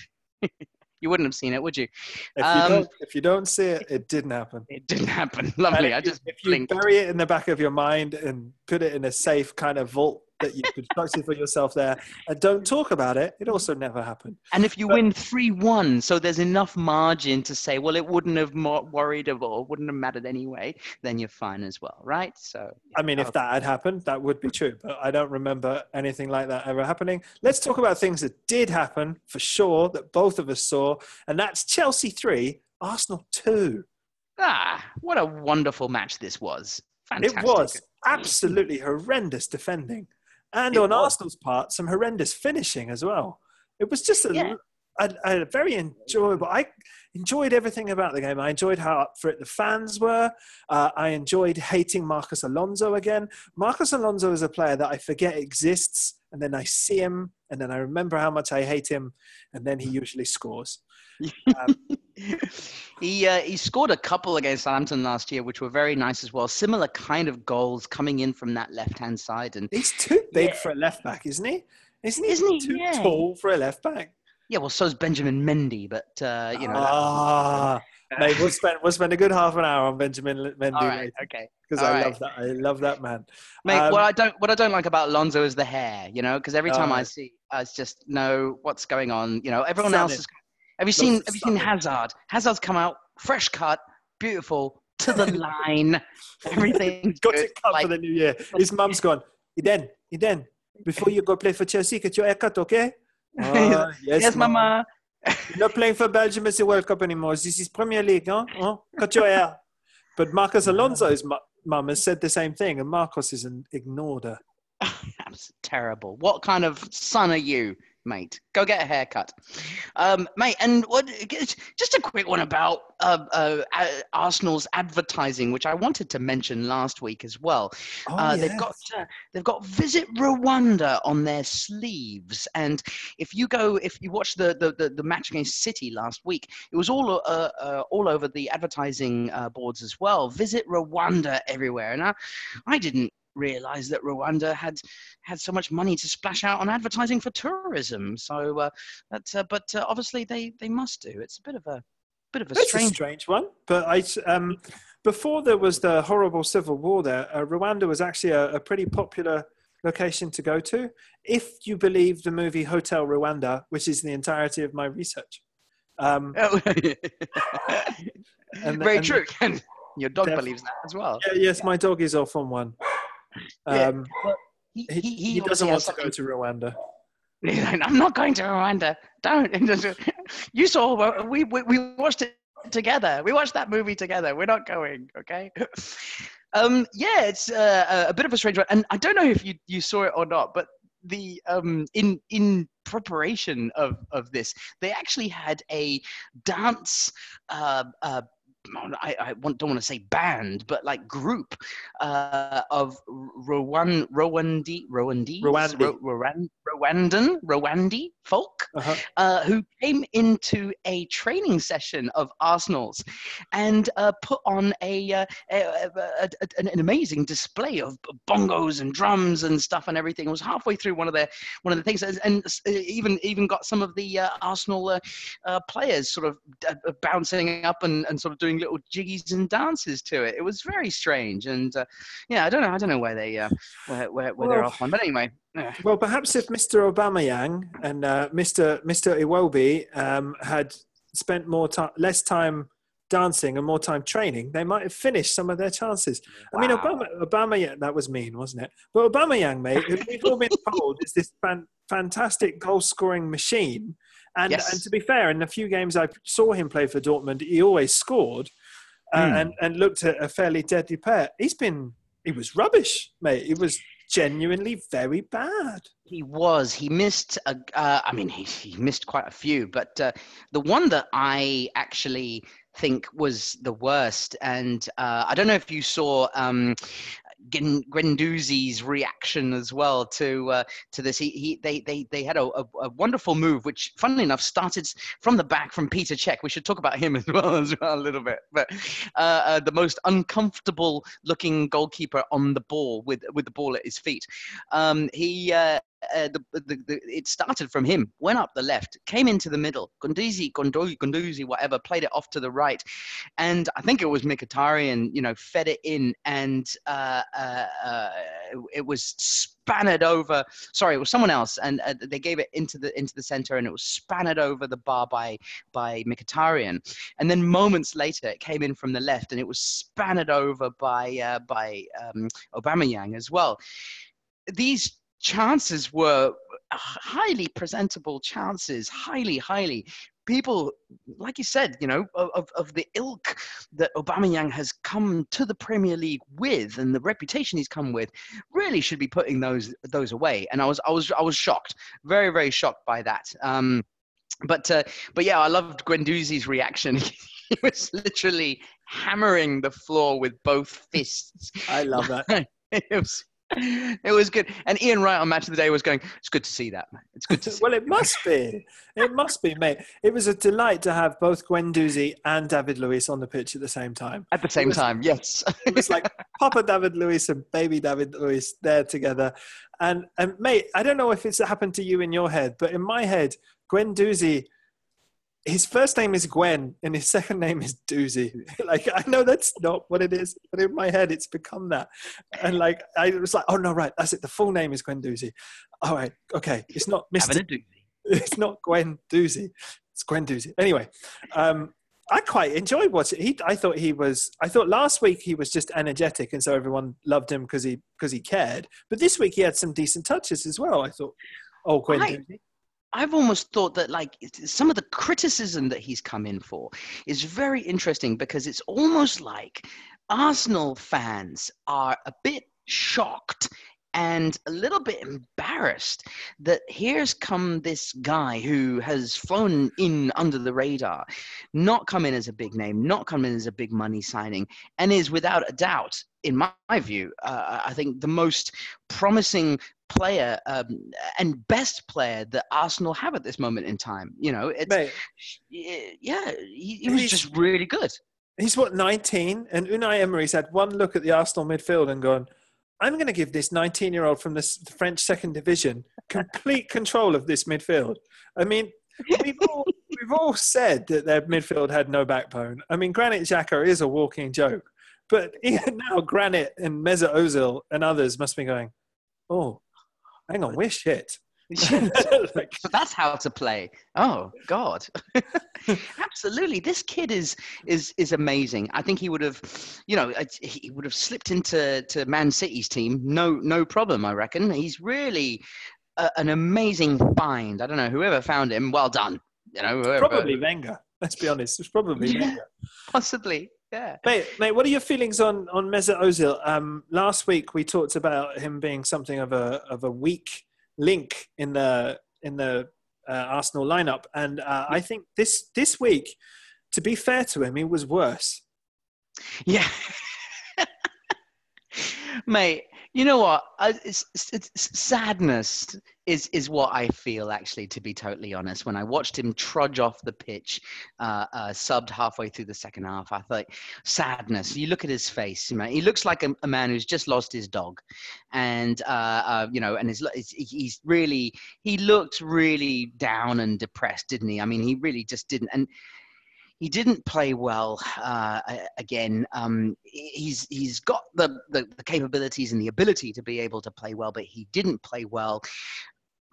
you wouldn't have seen it, would you? If you Um, don't, if you don't see it, it didn't happen. It didn't happen. Lovely. if I just if you blinked. bury it in the back of your mind and put it in a safe kind of vault that you've constructed for yourself there, and don't talk about it, it also never happened. And if you But- win 3 1, so there's enough margin to say, well, it wouldn't have worried of or wouldn't have mattered anyway, then you're fine as well, right? So, I mean, if that had happened, that would be true. But I don't remember anything like that ever happening. Let's talk about things that did happen for sure that both of us saw, and that's Chelsea three, Arsenal two. ah, what a wonderful match this was. Fantastic. It was absolutely horrendous defending, and It on was. Arsenal's part, some horrendous finishing as well. It was just a, Yeah. a, a very enjoyable. I enjoyed everything about the game. I enjoyed how up for it the fans were. Uh, I enjoyed hating Marcos Alonso again. Marcos Alonso is a player that I forget exists, and then I see him, and then I remember how much I hate him, and then he usually scores. <laughs> he uh, he scored a couple against Southampton last year, which were very nice as well. Similar kind of goals coming in from that left hand side, and He's too big Yeah. for a left back, isn't he? Isn't he, Isn't he? too Yeah. tall for a left back? yeah, well, so's Benjamin Mendy, but uh, you know. that- ah, mate, we'll spend we'll spend a good half an hour on Benjamin Mendy all right, okay. because I right. love that. I love that man. Mate, Um, what I don't what I don't like about Alonso is the hair, you know, because every time I Oh. see, I just know what's going on. You know, everyone else is. Have you seen Have you seen. Hazard? Hazard's come out fresh cut, beautiful to the <laughs> line. Everything's <laughs> got good. it cut like, for the new year. His mum's gone. Eden, Eden, before you go play for Chelsea, get your haircut, okay? <laughs> Ah, yes, yes, mum. Mama. You're not playing for Belgium as the World Cup anymore. This is Premier League, huh? huh? Cut your hair. But Marcos Alonso's mum has said the same thing, and Marcos is an ignored her. That's terrible. What kind of son are you, mate? Go get a haircut, um, mate. And what? Just a quick one about uh, uh, Arsenal's advertising, which I wanted to mention last week as well. Oh, uh, They've got uh, they've got Visit Rwanda on their sleeves, and if you go, if you watch the the, the, the match against City last week, it was all uh, uh, all over the advertising uh, boards as well. Visit Rwanda everywhere, and I, I didn't realize that Rwanda had had so much money to splash out on advertising for tourism. So, uh, that, uh, but uh, obviously they they must do. It's a bit of a bit of a strange. a strange one, but I um, before there was the horrible civil war there, uh, Rwanda was actually a, a pretty popular location to go to, if you believe the movie Hotel Rwanda, which is the entirety of my research. Um, <laughs> Oh. And- Very and- true. <laughs> And your dog believes that as well. yeah, yes, my dog is off on one. <laughs> Yeah. Um, He, he, he, he doesn't want to go to Rwanda. <laughs> I'm not going to Rwanda. Don't. <laughs> You saw we, we we watched it together. We watched that movie together. We're not going. Okay. Um. Yeah. It's uh, a bit of a strange one, and I don't know if you you saw it or not, but the um in in preparation of of this, they actually had a dance uh, uh I, I want, don't want to say band, but like group uh, of Rwan, Rwandi, Rwandi, Rwandi. Rwandan, Rwandi folk Uh-huh. uh, who came into a training session of Arsenal's and uh, put on a, uh, a, a, an amazing display of bongos and drums and stuff and everything. It was halfway through one of the one of the things, and, and even even got some of the uh, Arsenal uh, uh, players sort of uh, uh, bouncing up and, and sort of doing little jiggies and dances to it. It was very strange, and uh, yeah, I don't know, I don't know where they uh, where where, where they're off on, but anyway. Yeah. Well, perhaps if Mr. Aubameyang and uh, Mr. Mr. Iwobi um, had spent more time, less time dancing and more time training, they might have finished some of their chances. I mean, Obama, Obama, that was mean, wasn't it? But Aubameyang, mate, who we've all been told is this fan, fantastic goal-scoring machine. And, Yes. and to be fair, in the few games I saw him play for Dortmund, he always scored uh, Hmm. and, and looked at a fairly deadly pair. He's been, he was rubbish, mate. He was genuinely very bad. He was. He missed. A, uh, I mean, he, he missed quite a few, but uh, the one that I actually think was the worst, and uh, I don't know if you saw um, Guendouzi's reaction as well to uh, to this. He, he they, they they had a, a, a wonderful move, which, funnily enough, started from the back from Peter Cech. We should talk about him <laughs> as well as well a little bit. But uh, uh, the most uncomfortable looking goalkeeper on the ball with with the ball at his feet. Um, he. Uh, the, the, the, it started from him, went up the left, came into the middle. Gunduzi, Gundu- Gunduzi, whatever, played it off to the right, and I think it was Mkhitaryan, you know, fed it in, and uh, uh, uh, it was spanned over. Sorry, it was someone else, and uh, they gave it into the into the center, and it was spanned over the bar by by Mkhitaryan, and then moments later, it came in from the left, and it was spanned over by by um, Aubameyang as well. These chances were highly presentable chances, highly, highly. People, like you said, you know, of, of the ilk that Aubameyang has come to the Premier League with, and the reputation he's come with, really should be putting those those away. And I was, I was, I was shocked, very, very shocked by that. Um, but, uh, but yeah, I loved Guendouzi's reaction. <laughs> he was literally hammering the floor with both fists. I love that. <laughs> it was it was good. And Ian Wright on Match of the Day was going, it's good to see that, man. It's good to <laughs> see. well, it must be. It must be, mate. It was a delight to have both Gwen Doozy and David Luiz on the pitch at the same time. At the same was- time, yes. It was like Papa David Luiz and Baby David Luiz there together. And, and mate, I don't know if it's happened to you in your head, but in my head, Gwen Doozy, his first name is Gwen and his second name is Doozy. <laughs> like, I know that's not what it is, but in my head, it's become that. And like, I was like, oh no, right, that's it. The full name is Gwen Doozy. All right, okay. It's not Having Mr. doozy. <laughs> it's not Gwen Doozy. It's Gwen Doozy. Anyway, um, I quite enjoyed watching. He, I thought he was. I thought last week he was just energetic, and so everyone loved him because he because he cared. But this week he had some decent touches as well. I thought, oh, Gwen Right. Doozy. I've almost thought that like some of the criticism that he's come in for is very interesting because it's almost like Arsenal fans are a bit shocked and a little bit embarrassed that here's come this guy who has flown in under the radar, not come in as a big name, not come in as a big money signing, and is without a doubt, in my, view, uh, I think the most promising player um, and best player that Arsenal have at this moment in time. You know, it's Mate, yeah, he, he was just really good. he's what 19, and Unai Emery's had one look at the Arsenal midfield and gone. I'm going to give this 19 year old from the the French second division complete control of this midfield. I mean, we've all, we've all said that their midfield had no backbone. I mean, Granit Xhaka is a walking joke, but <laughs> even now, Granit and Mesut Ozil and others must be going, oh, hang on, we're shit. <laughs> like, So <laughs> that's how to play. Oh God, <laughs> absolutely. This kid is is is amazing. I think he would have, you know, he would have slipped into to Man City's team. No, no problem. I reckon he's really a, an amazing find. I don't know whoever found him. Well done. You know, whoever, probably Wenger. Let's be honest, it's probably Yeah. Wenger. possibly. Yeah. Mate, mate, what are your feelings on on Mesut Ozil? Um, last week we talked about him being something of a of a weak link in the in the uh, Arsenal lineup, and uh, I think this this week, to be fair to him, he was worse. Yeah. <laughs> Mate, you know what? It's, it's, it's sadness is is what I feel actually, to be totally honest. When I watched him trudge off the pitch, uh, uh, subbed halfway through the second half, I thought sadness. You look at his face, man. He looks like a, a man who's just lost his dog, and uh, uh, you know, and his, he's really he looked really down and depressed, didn't he? I mean, he really just didn't. And he didn't play well uh, again. Um, he's he's got the, the the capabilities and the ability to be able to play well, but he didn't play well.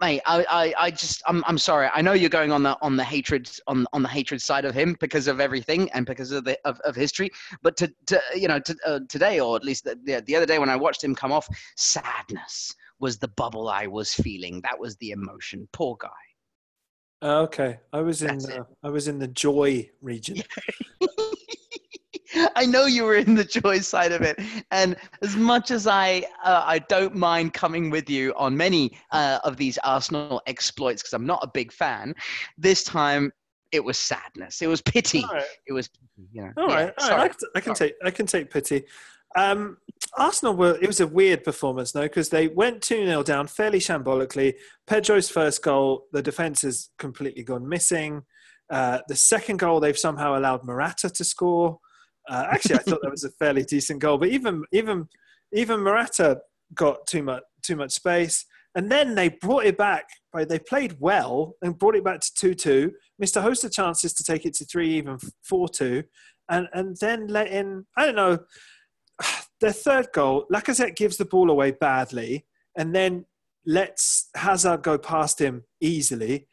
Mate, I, I, I just I'm, I'm sorry. I know you're going on the on the hatred on on the hatred side of him because of everything and because of the of, of history. But to, to you know to, uh, today or at least the, the the other day when I watched him come off, sadness was the bubble I was feeling. That was the emotion. Poor guy. Uh, okay, I was in the, it. I was in the joy region. <laughs> I know you were in the joy side of it, and as much as I uh, I don't mind coming with you on many uh, of these Arsenal exploits because I'm not a big fan, this time it was sadness. It was pity. Right. It was you know. All yeah, right, all right. I can, I can take I can take pity. Um, Arsenal were it was a weird performance, no, because they went two 0 down fairly shambolically. Pedro's first goal, the defense has completely gone missing. Uh, the second goal, they've somehow allowed Morata to score. Uh, actually, I thought that was a fairly <laughs> decent goal, but even even even Morata got too much too much space. And then they brought it back. Right, they played well and brought it back to two-two. Missed a host of chances to take it to three, even four-two and and then let in I don't know their third goal. Lacazette gives the ball away badly, and then lets Hazard go past him easily.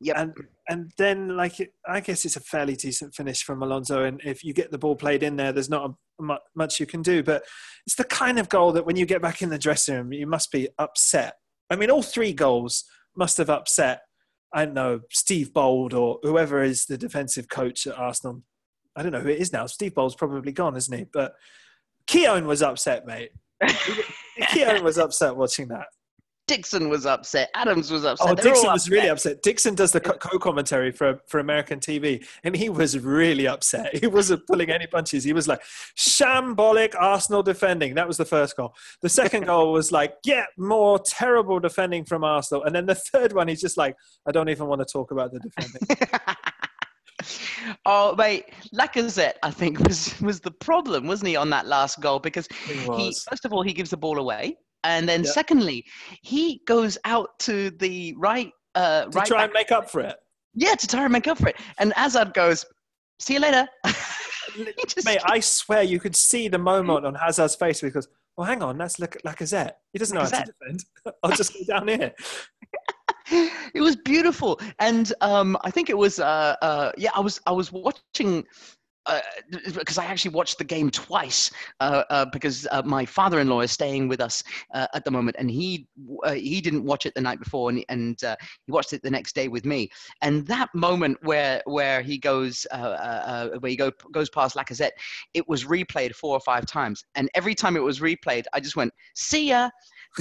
Yep. And and then like I guess it's a fairly decent finish from Alonso, and if you get the ball played in there, there's not a, much you can do. But it's the kind of goal that when you get back in the dressing room, you must be upset. I mean, all three goals must have upset. I don't know Steve Bould or whoever is the defensive coach at Arsenal. I don't know who it is now. Steve Bould's probably gone, isn't he? But Keown was upset, mate. <laughs> Keown was upset watching that. Dixon was upset. Adams was upset. Oh, They were all Dixon was really upset. Dixon does the co- co-commentary for for American TV, and he was really upset. He wasn't pulling any punches. He was like, "Shambolic Arsenal defending." That was the first goal. The second <laughs> goal was like, "Get more terrible defending from Arsenal," and then the third one, he's just like, "I don't even want to talk about the defending." <laughs> oh, mate, Lacazette, I think <laughs> was was the problem, wasn't he, on that last goal? Because He first of all he gives the ball away, and then Yep. secondly he goes out to the right, uh, to right try and make up for it. yeah, to try and make up for it. And Hazard goes, "See you later." <laughs> Mate, I <laughs> swear you could see the moment on Hazard's face because, well, hang on, that's Lac- Lacazette. He doesn't know how to defend. I'll just go down here. It was beautiful and um, i think it was uh, uh, yeah i was i was watching uh, because I actually watched the game twice uh, uh, because uh, my father-in-law is staying with us uh, at the moment, and he uh, he didn't watch it the night before, and, and uh, he watched it the next day with me. And that moment where where he goes uh, uh, uh, where he go, goes past Lacazette, it was replayed four or five times, and every time it was replayed, I just went "see ya,"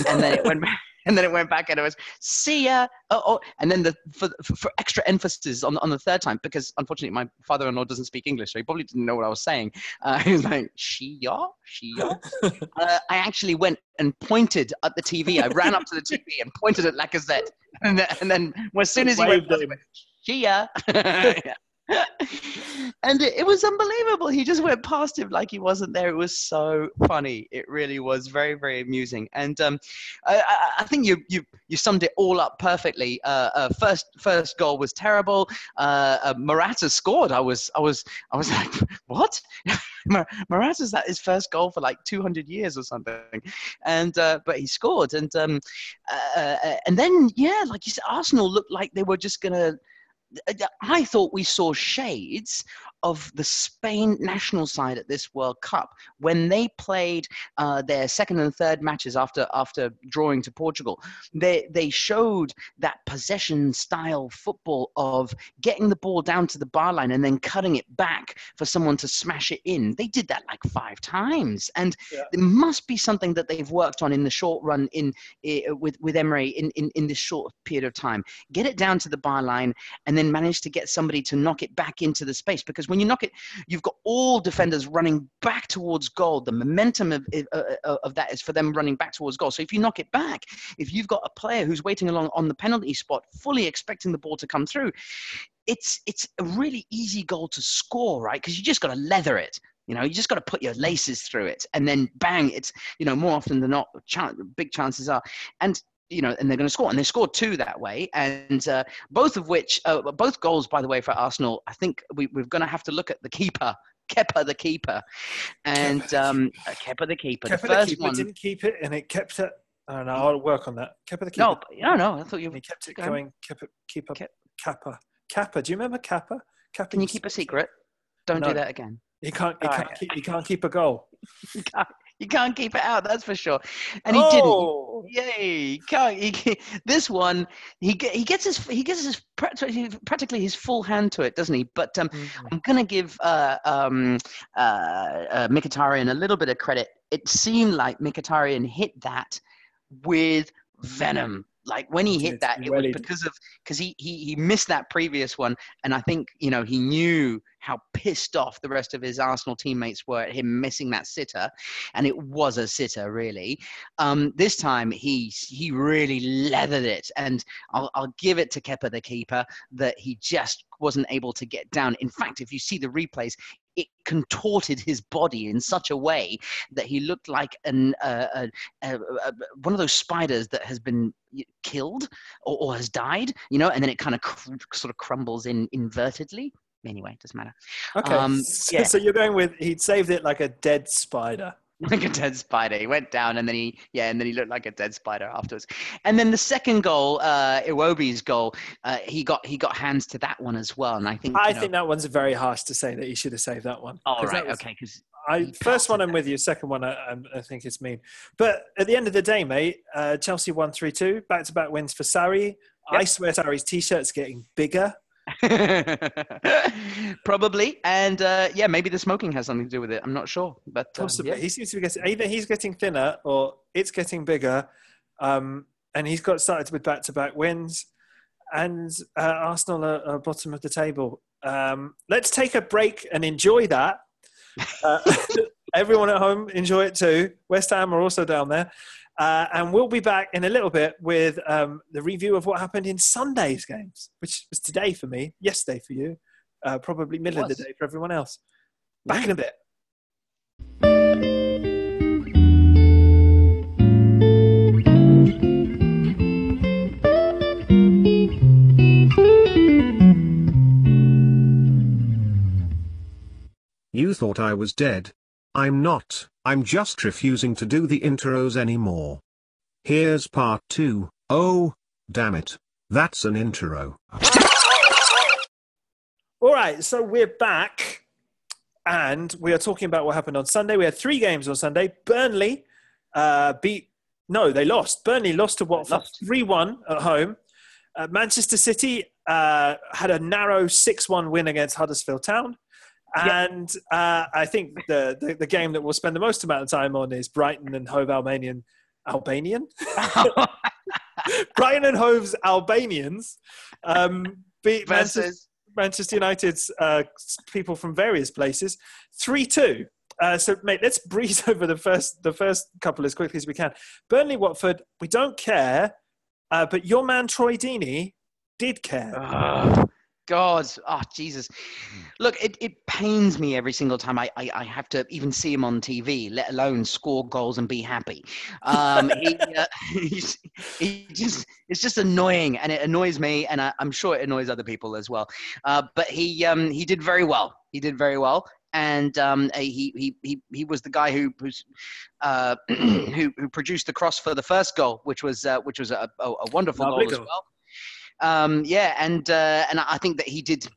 and then it went back. <laughs> <laughs> And then it went back and it was see ya. Oh, oh. and then the for, for for extra emphasis on on the third time because unfortunately my father-in-law doesn't speak English, so he probably didn't know what I was saying. Uh, <laughs> he was like she ya, she ya. <laughs> uh, I actually went and pointed at the TV. I ran up to the TV and pointed at Lacazette, and then, and then as soon as he went, she ya. <laughs> and it, it was unbelievable. He just went past him like he wasn't there. It was so funny. It really was very, very amusing. And um, I, I, think you, you you summed it all up perfectly. Uh, uh, first first goal was terrible. Uh, uh, Morata scored. I was I was I was <laughs> like, what? <laughs> Mor- Morata's that his first goal for like 200 years or something. And uh, but he scored. And um, uh, and then yeah, like you said, Arsenal looked like they were just gonna. I thought we saw shades of the Spain national side at this World Cup when they played uh, their second and third matches after after drawing to Portugal. They they showed that possession style football of getting the ball down to the bar line and then cutting it back for someone to smash it in. They did that like five times, and Yeah. there must be something that they've worked on in the short run in, i with with Emery in, in in this short period of time. Get it down to the bar line and then manage to get somebody to knock it back into the space. Because when you knock it, you've got all defenders running back towards goal. The momentum of, of, uh, uh, of that is for them running back towards goal. So if you knock it back, if you've got a player who's waiting along on the penalty spot, fully expecting the ball to come through, it's it's a really easy goal to score, right? Because you just got to leather it. You know, you just got to put your laces through it, and then bang! It's you know more often than not, big chances are, and you know, and they're going to score, and they scored two that way, and uh, both of which, uh, both goals, by the way, for Arsenal. I think we, we're going to have to look at the keeper, <laughs> Kepa, the keeper, and the um, uh, the keeper. Kepa the the first keeper one. didn't keep it, and it kept it. I don't know. I'll work on that. Kepa the keeper. No, no, no. I thought you. And he kept it going. Kepa, keep up. Ke- Kappa. Kappa. Do you remember Kappa? Kappa. Can you keep a secret? Don't No. do that again. He can't. He All can't, right. keep, he can't keep a goal. <laughs> <laughs> You can't, keep it out. That's for sure. And he didn't. oh, Yay! He can't. He, this one, he he gets his he gets his practically his full hand to it, doesn't he? But um, Mm. I'm gonna give uh, um, uh, uh, Mkhitaryan a little bit of credit. It seemed like Mkhitaryan hit that with venom. Like when he hit that, it was because of because he, he he missed that previous one, and I think you know he knew how pissed off the rest of his Arsenal teammates were at him missing that sitter, and it was a sitter really. Um, this time he he really leathered it, and I'll I'll give it to Kepa the keeper that he just wasn't able to get down. In fact, if you see the replays, it contorted his body in such a way that he looked like an uh, a, one of those spiders that has been killed or, or has died, you know, and then it kind of cr- sort of crumbles in invertedly. Anyway, it doesn't matter. okay. um, so, yeah. so you're going with he'd saved it like a dead spider. <laughs> like a dead spider. He went down and then he yeah, and then he looked like a dead spider afterwards. And then the second goal, uh Iwobi's goal, uh, he got he got hands to that one as well. And I think I know, think that one's very harsh to say that he should have saved that one. that right, was- okay, because I first one I'm with you. Second one I, I, think it's mean. But at the end of the day, mate, uh, Chelsea won three two, back to back wins for Sarri. I swear Sarri's t-shirt's getting bigger. <laughs> probably, and uh, yeah, maybe the smoking has something to do with it. I'm not sure, but um, Possibly, yeah. he seems to be getting either he's getting thinner or it's getting bigger. Um, and he's got started with back-to-back wins, and uh, Arsenal are, are bottom of the table. Um, let's take a break and enjoy that. Uh, <laughs> everyone at home enjoy it too. West Ham are also down there. Uh, and we'll be back in a little bit with um, the review of what happened in Sunday's games, which was today for me, yesterday for you, uh, probably middle of the day for everyone else. Back in a bit. You thought I was dead. I'm not, I'm just refusing to do the intros anymore. Here's part two. Oh, damn it. That's an intro. All right, so we're back, and we are talking about what happened on Sunday. We had three games on Sunday. Burnley uh, beat, no, they lost. Burnley lost to Watford lost. 3 1 at home. Uh, Manchester City uh, had a narrow 6 1 win against Huddersfield Town. And uh, I think the, the, the game that we'll spend the most amount of time on is Brighton and Hove Albanian. Albanian? <laughs> Brighton and Hove's Albanians um, beat Manchester, Versus Manchester United's uh, people from various places, three two. Uh, so, mate, let's breeze <laughs> over the first the first couple as quickly as we can. Burnley, Watford, we don't care, uh, but your man Troy Deeney did care. Ugh, God, oh Jesus! Look, it, it pains me every single time I, I, I have to even see him on TV, let alone score goals and be happy. Um, he, <laughs> uh, <laughs> he just it's just annoying, and it annoys me, and I, I'm sure it annoys other people as well. Uh, but he um, he did very well. He did very well. And um, he, he, he, he was the guy who who's, uh, <clears throat> who who produced the cross for the first goal, which was uh, which was a, a, a wonderful Lovely goal as goal. well. Um, yeah, and uh, and I think that he did.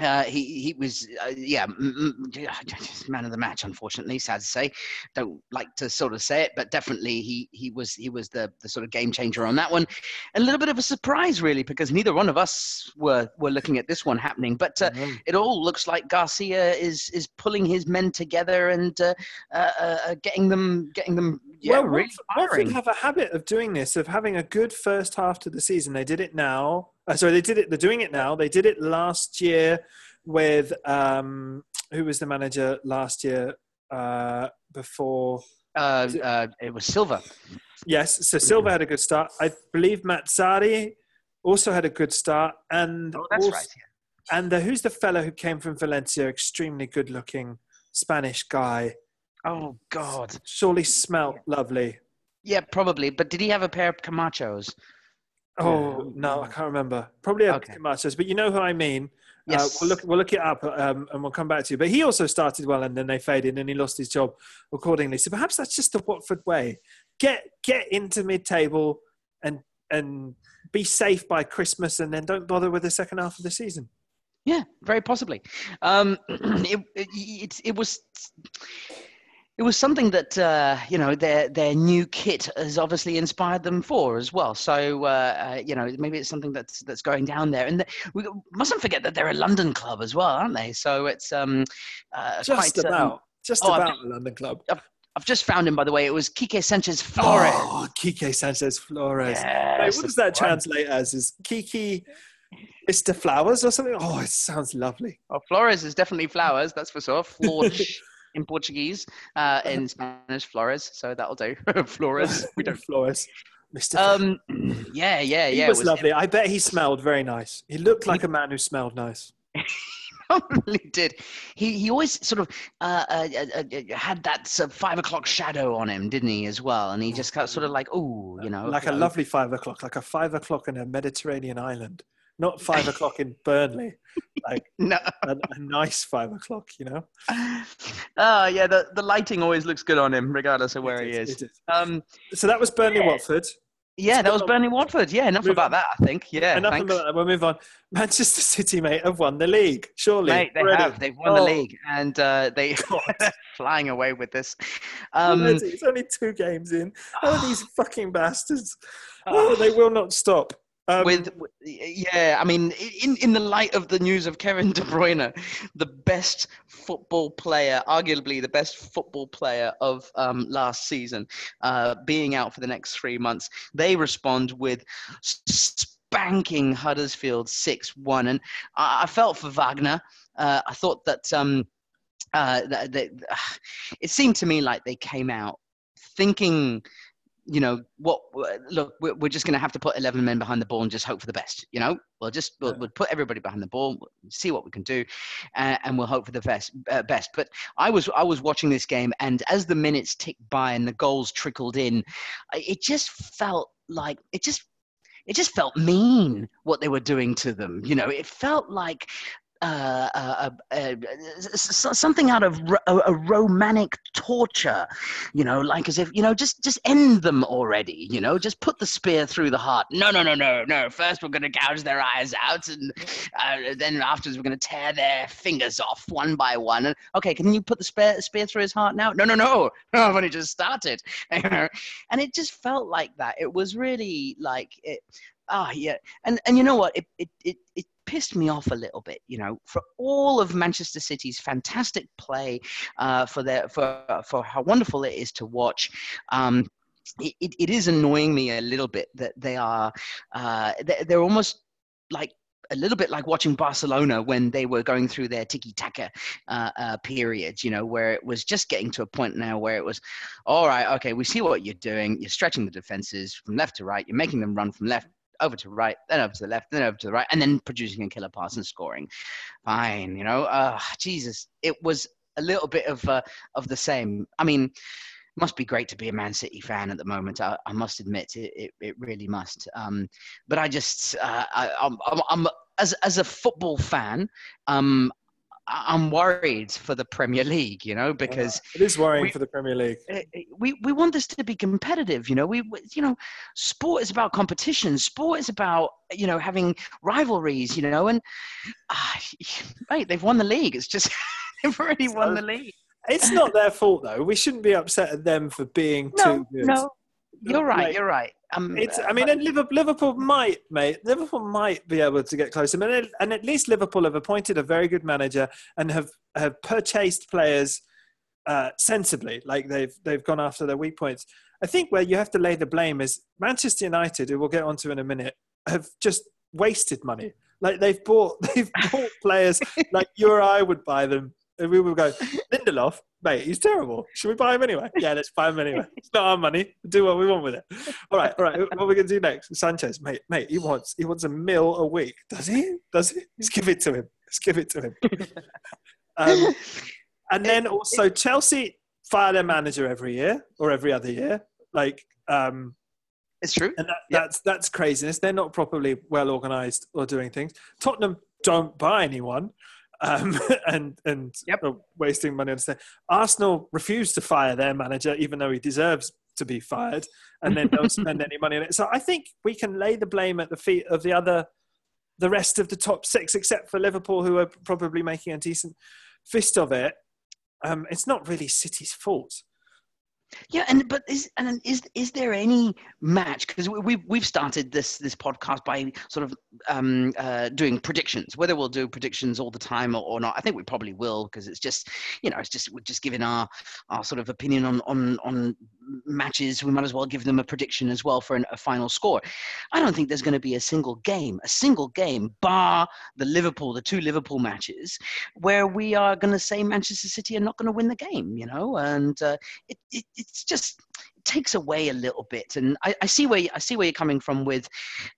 Uh, he he was uh, yeah m- m- yeah, just man of the match. Unfortunately, sad to say. Don't like to sort of say it, but definitely he he was he was the the sort of game changer on that one. A little bit of a surprise, really, because neither one of us were were looking at this one happening. But uh, it all looks like Garcia is is pulling his men together and uh, uh, uh, getting them getting them yeah well, really Watford, have a habit of doing this, of having a good first half to the season. They did it now. Uh, sorry, they did it. They're doing it now. They did it last year with um, who was the manager last year uh, before. Uh, it- uh, it was Silva. Yes, so Silva had a good start. I believe Mazzarri also had a good start, and Oh, that's also- right. And uh, who's the fellow who came from Valencia? Extremely good-looking Spanish guy. Oh God. Surely smelt lovely. Yeah, probably. But did he have a pair of Camachos? Oh no, I can't remember. Probably had Okay. Camachos, but you know who I mean. Yes. Uh, we'll look. We'll look it up, um, and we'll come back to you. But he also started well, and then they faded, and he lost his job accordingly. So perhaps that's just the Watford way. Get get into mid-table, and and be safe by Christmas, and then don't bother with the second half of the season. Yeah, very possibly. Um, <clears throat> it, it, it, it was it was something that uh, you know their their new kit has obviously inspired them for as well. So uh, uh, you know maybe it's something that's that's going down there. And the, we mustn't forget that they're a London club as well, aren't they? So it's um, uh, Just quite, um, about. Just oh, I've about the London club. I've just found him by the way. It was Quique Sanchez Flores. Oh, Quique Sanchez Flores. Wait, what does that translate as? Is Kiki Mr. Flowers or something? Oh, it sounds lovely. Well, Flores is definitely flowers, that's for sure. Flores <laughs> in Portuguese, uh, in Spanish, Flores. So that'll do. <laughs> Flores. <laughs> We don't. Flores. Mr. Um, yeah, yeah, he yeah. it was, lovely. I bet he smelled very nice. He looked like a man who smelled nice. <laughs> Probably did. He he always sort of uh, uh, uh, uh, had that sort of five o'clock shadow on him, didn't he, as well? And he just got sort of like, oh, you know, like a uh, lovely five o'clock, like a five o'clock in a Mediterranean island, not five <laughs> o'clock in Burnley, like <laughs> No. a, a nice five o'clock, you know. Oh <laughs> yeah, the, the lighting always looks good on him, regardless of where he is, is. Um, So that was Burnley Watford. yeah, that was Burnley Watford. Yeah, enough Move about on. that. I think. Yeah, Enough thanks. about that. We'll move on. Manchester City, mate, have won the league. Surely, Mate, they Already. have. They've won the Oh, league, and uh, they flying away with this. Um. It's only two games in. Oh, these <sighs> fucking bastards! Oh, they will not stop. Um, with yeah, I mean, in in the light of the news of Kevin <laughs> De Bruyne, the best football player, arguably the best football player of um, last season, uh, being out for the next three months, they respond with spanking Huddersfield six one, and I, I felt for Wagner. Uh, I thought that um, uh, that, that it seemed to me like they came out thinking you know what look we're, we're just going to have to put 11 men behind the ball and just hope for the best you know? We'll just we'll, Yeah. we'll put everybody behind the ball we'll see what we can do uh, and we'll hope for the best uh, best. But i was i was watching this game and as the minutes ticked by and the goals trickled in it just felt like it just it just felt mean what they were doing to them you know? It felt like uh, uh, uh, uh, something out of ro- a, a romantic torture, you know, like as if you know, just just end them already, you know, just put the spear through the heart. No, no, no, no, no. First, we're going to gouge their eyes out, and uh, then afterwards, we're going to tear their fingers off one by one. And okay, can you put the spear spear through his heart now? No, no, no. no <laughs> I've only just started, <laughs> and it just felt like that. It was really like it. Ah, yeah, and and you know what? It it it. it pissed me off a little bit, you know, for all of Manchester City's fantastic play, uh, for their for for how wonderful it is to watch. Um, it, it, it is annoying me a little bit that they are uh, they- they're almost like a little bit like watching Barcelona when they were going through their tiki taka uh, uh, periods, you know, where it was just getting to a point now where it was, all right, okay, we see what you're doing. You're stretching the defenses from left to right. You're making them run from left over to the right, then over to the left, then over to the right, and then producing a killer pass and scoring. Fine, you know. Uh, Jesus, it was a little bit of uh, of the same. I mean, must be great to be a Man City fan at the moment. I, I must admit, it, it, it really must. Um, but I just, uh, I, I'm, I'm, I'm as as a football fan, um, I'm worried for the Premier League. You know, because it is worrying we- for the Premier League. uh, we we want this to be competitive you know we you know sport is about competition sport is about you know having rivalries you know and ah, <sighs> mate they've won the league it's just <laughs> they've already won the league It's not their fault though. We shouldn't be upset at them for being no too good. no you're right Like, you're right um, It's, I mean, and Liverpool, Liverpool might, mate. Liverpool might be able to get it- and at least Liverpool have appointed a very good manager and have have purchased players uh, sensibly. Like they've they've gone after their weak points. I think where you have to lay the blame is Manchester United, who we'll get onto in a minute, have just wasted money. Like they've bought <laughs> they've bought players <laughs> like you or I would buy them. And we would go, Lindelof, mate, he's terrible. Should we buy him anyway? Yeah, let's buy him anyway. It's not our money. Do what we want with it. All right, all right. What are we gonna do next? Sanchez, mate, mate, he wants he wants a mil a week. Does he? Does he? Let's give it to him. Let's give it to him. <laughs> Um, and then also Chelsea fire their manager every year or every other year. Like um, it's true and that, that's that's craziness. They're not properly well organised or doing things. Tottenham don't buy anyone, um, <laughs> and and Yep. wasting money on. Arsenal refused to fire their manager, even though he deserves to be fired, and then don't <laughs> spend any money on it. So I think we can lay the blame at the feet of the other, the rest of the top six, except for Liverpool, who are probably making a decent fist of it. Um, it's not really City's fault. Yeah, and but is and is is there any match? Because we we've started this this podcast by sort of um, uh, doing predictions. Whether we'll do predictions all the time or, or not, I think we probably will because it's just you know it's just we're just giving our our sort of opinion on on on matches. We might as well give them a prediction as well for an, a final score. I don't think there's going to be a single game, a single game, bar the Liverpool, the two Liverpool matches, where we are going to say Manchester City are not going to win the game. You know, and uh, it, it it's just takes away a little bit and I, I see where you, I see where you're coming from with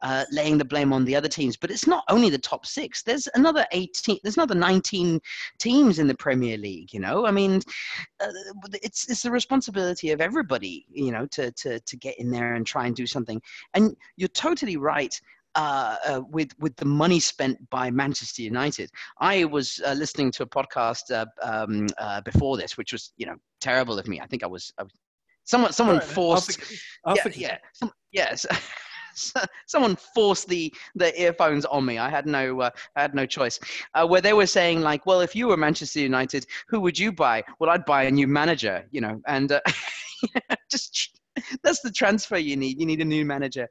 uh, laying the blame on the other teams but it's not only the top six there's another 18 there's another 19 teams in the Premier League you know I mean uh, it's it's the responsibility of everybody you know to to to get in there and try and do something and you're totally right uh, uh, with with the money spent by Manchester United. I was uh, listening to a podcast uh, um, uh, before this, which was you know terrible of me. I think I was, I was someone someone right, I'll forced. I'll yeah, yeah, some, yes. <laughs> Someone forced the, the earphones on me. I had no uh, I had no choice. Uh, where they were saying like, well, if you were Manchester United, who would you buy? Well, I'd buy a new manager, you know, and uh, <laughs> just that's the transfer you need. You need a new manager,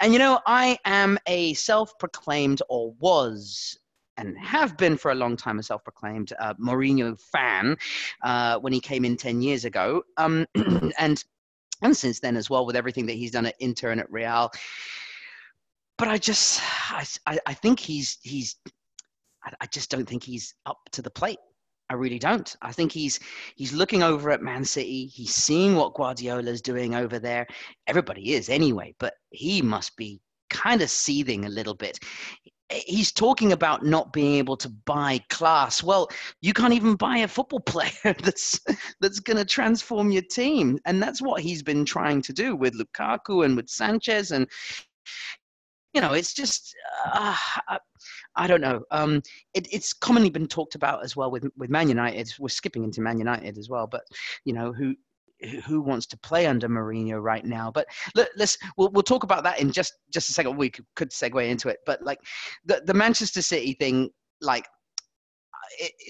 and you know, I am a self-proclaimed or was and have been for a long time a self-proclaimed uh, Mourinho fan uh, when he came in 10 years ago. Um, <clears throat> and and since then as well with everything that he's done at Inter and at Real. But I just, I, I think he's he's, I, I just don't think he's up to the plate. I really don't. I think he's he's looking over at Man City. He's seeing what Guardiola's doing over there. Everybody is anyway, but he must be kind of seething a little bit. He's talking about not being able to buy class. Well, you can't even buy a football <laughs> player that's that's going to transform your team, and that's what he's been trying to do with Lukaku and with Sanchez. And you know, it's just uh, I don't know. Um, it, it's commonly been talked about as well with with Man United. We're skipping into Man United as well, but you know who who wants to play under Mourinho right now. But let, us we'll, we'll talk about that in just just a second. We could, could segue into it, but like the the Manchester City thing, like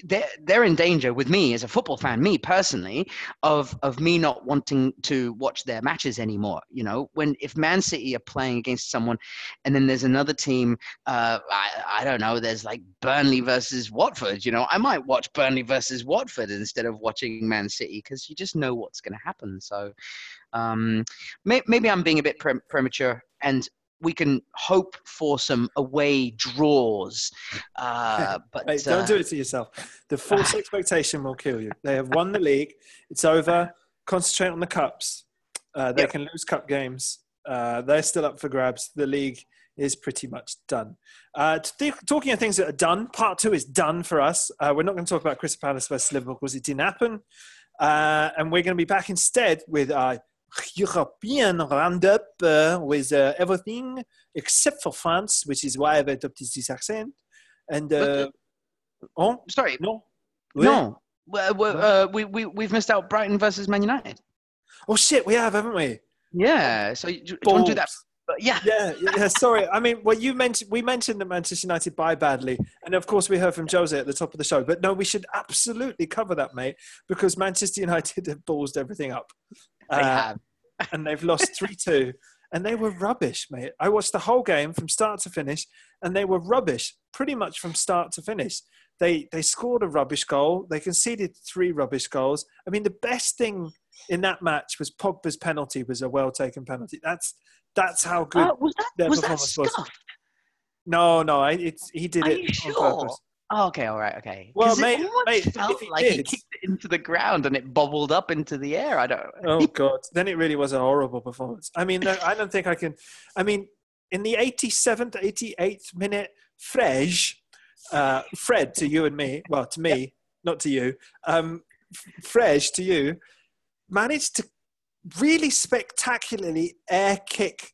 they're they're in danger with me as a football fan, me personally, of of me not wanting to watch their matches anymore. You know, when if Man City are playing against someone, and then there's another team, uh, I I don't know, there's like Burnley versus Watford. You know, I might watch Burnley versus Watford instead of watching Man City because you just know what's going to happen. So. Um, may, maybe I'm being a bit pre- premature, and we can hope for some away draws. <laughs> Uh, but Mate, don't uh, do it to yourself. The false <laughs> expectation will kill you. They have won the league. It's over. Concentrate on the cups. Uh, they Yep. can lose cup games. Uh, they're still up for grabs. The league is pretty much done. Uh, th- talking of things that are done, part two is done for us. Uh, we're not going to talk about Crystal Palace versus Liverpool because it didn't happen. Uh, and we're going to be back instead with our European roundup uh, with uh, everything except for France, which is why I've adopted this accent. And uh, oh sorry, no, no. Well, well, uh, we, we, we've missed out Brighton versus Man United. oh shit, we have, haven't we? Yeah, so you, do you want to do that? But yeah, Yeah, yeah. Sorry, I mean, well, you mentioned we mentioned that Manchester United buy badly, and of course we heard from Jose at the top of the show. But no, we should absolutely cover that, mate, because Manchester <laughs> United have ballsed everything up. they Uh, have. <laughs> and they've lost 3 2. And they were rubbish, mate. I watched the whole game from start to finish, and they were rubbish pretty much from start to finish. They, they scored a rubbish goal. They conceded three rubbish goals. I mean, the best thing in that match was Pogba's penalty was a well taken penalty. That's that's how good. Uh, was that, their was that performance was. scuffed? no, no, I, it's, he did Are it on sure? purpose. Oh, okay, all right, okay. Well, mate- it mate, felt he like he kicked it into the ground and it bobbled up into the air. I don't. Oh God! Then it really was a horrible performance. I mean, I don't think I can. I mean, in the 87th, 88th minute, Frej, uh, Fred to you and me, well, to me, not to you, um, Frej to you, managed to really spectacularly air kick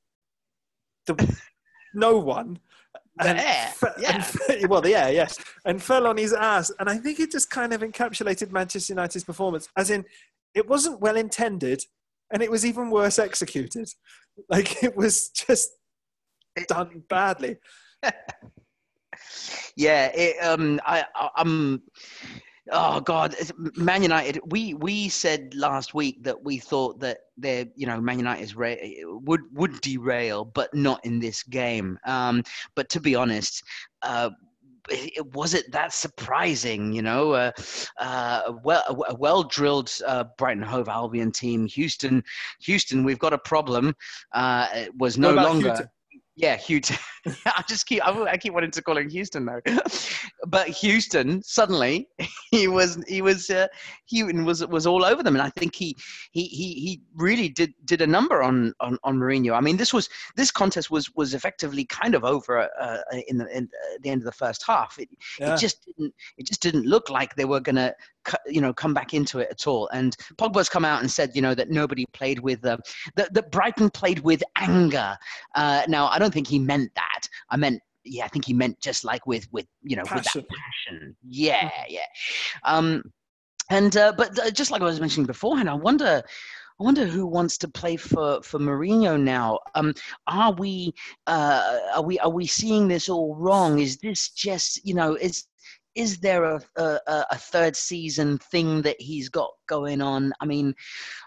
the <laughs> no one. The air, fe- yeah. and well, the air, yes, and fell on his ass. And I think it just kind of encapsulated Manchester United's performance, as in it wasn't well intended, and it was even worse executed. <laughs> Like it was just done badly. <laughs> Yeah, it, um, I, I, I'm. Oh God, Man United. We we said last week that we thought that they, you know, Man United's ra- would would derail, but not in this game. Um, but to be honest, uh, it, it wasn't that surprising. You know, uh, uh, a well a well drilled uh, Brighton Hove Albion team. Houston, Houston, we've got a problem. Uh, it was no longer. Hughton? Yeah, Houston. <laughs> I just keep I, keep wanting to call him Houston though, <laughs> but Houston suddenly <laughs> he was he was uh, Hughton was was all over them, and I think he he he he really did did a number on on on Mourinho. I mean, this was this contest was was effectively kind of over uh, in the in uh, the end of the first half. It, Yeah. it just didn't it just didn't look like they were gonna you know come back into it at all. And Pogba's come out and said you know that nobody played with uh, that that Brighton played with anger. Uh, now I don't think he meant that. I meant yeah, I think he meant just like with with you know with Passion. that passion. Yeah, yeah. Um, and uh, but uh, just like I was mentioning beforehand, I wonder. I wonder who wants to play for for Mourinho now. Um, are we uh, are we are we seeing this all wrong? Is this just you know is is there a a, a third season thing that he's got going on? I mean,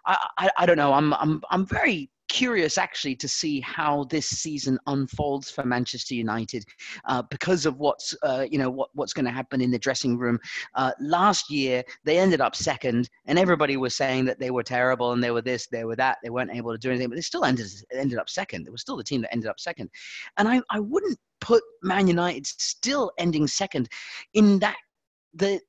I, I, I don't know. I'm I'm I'm very curious actually to see how this season unfolds for Manchester United uh, because of what's uh, you know what, what's going to happen in the dressing room. Uh, last year they ended up second, and everybody was saying that they were terrible and they were this, they were that, they weren't able to do anything, but they still ended ended up second. It was still the team that ended up second, and I I wouldn't put Man United still ending second in that the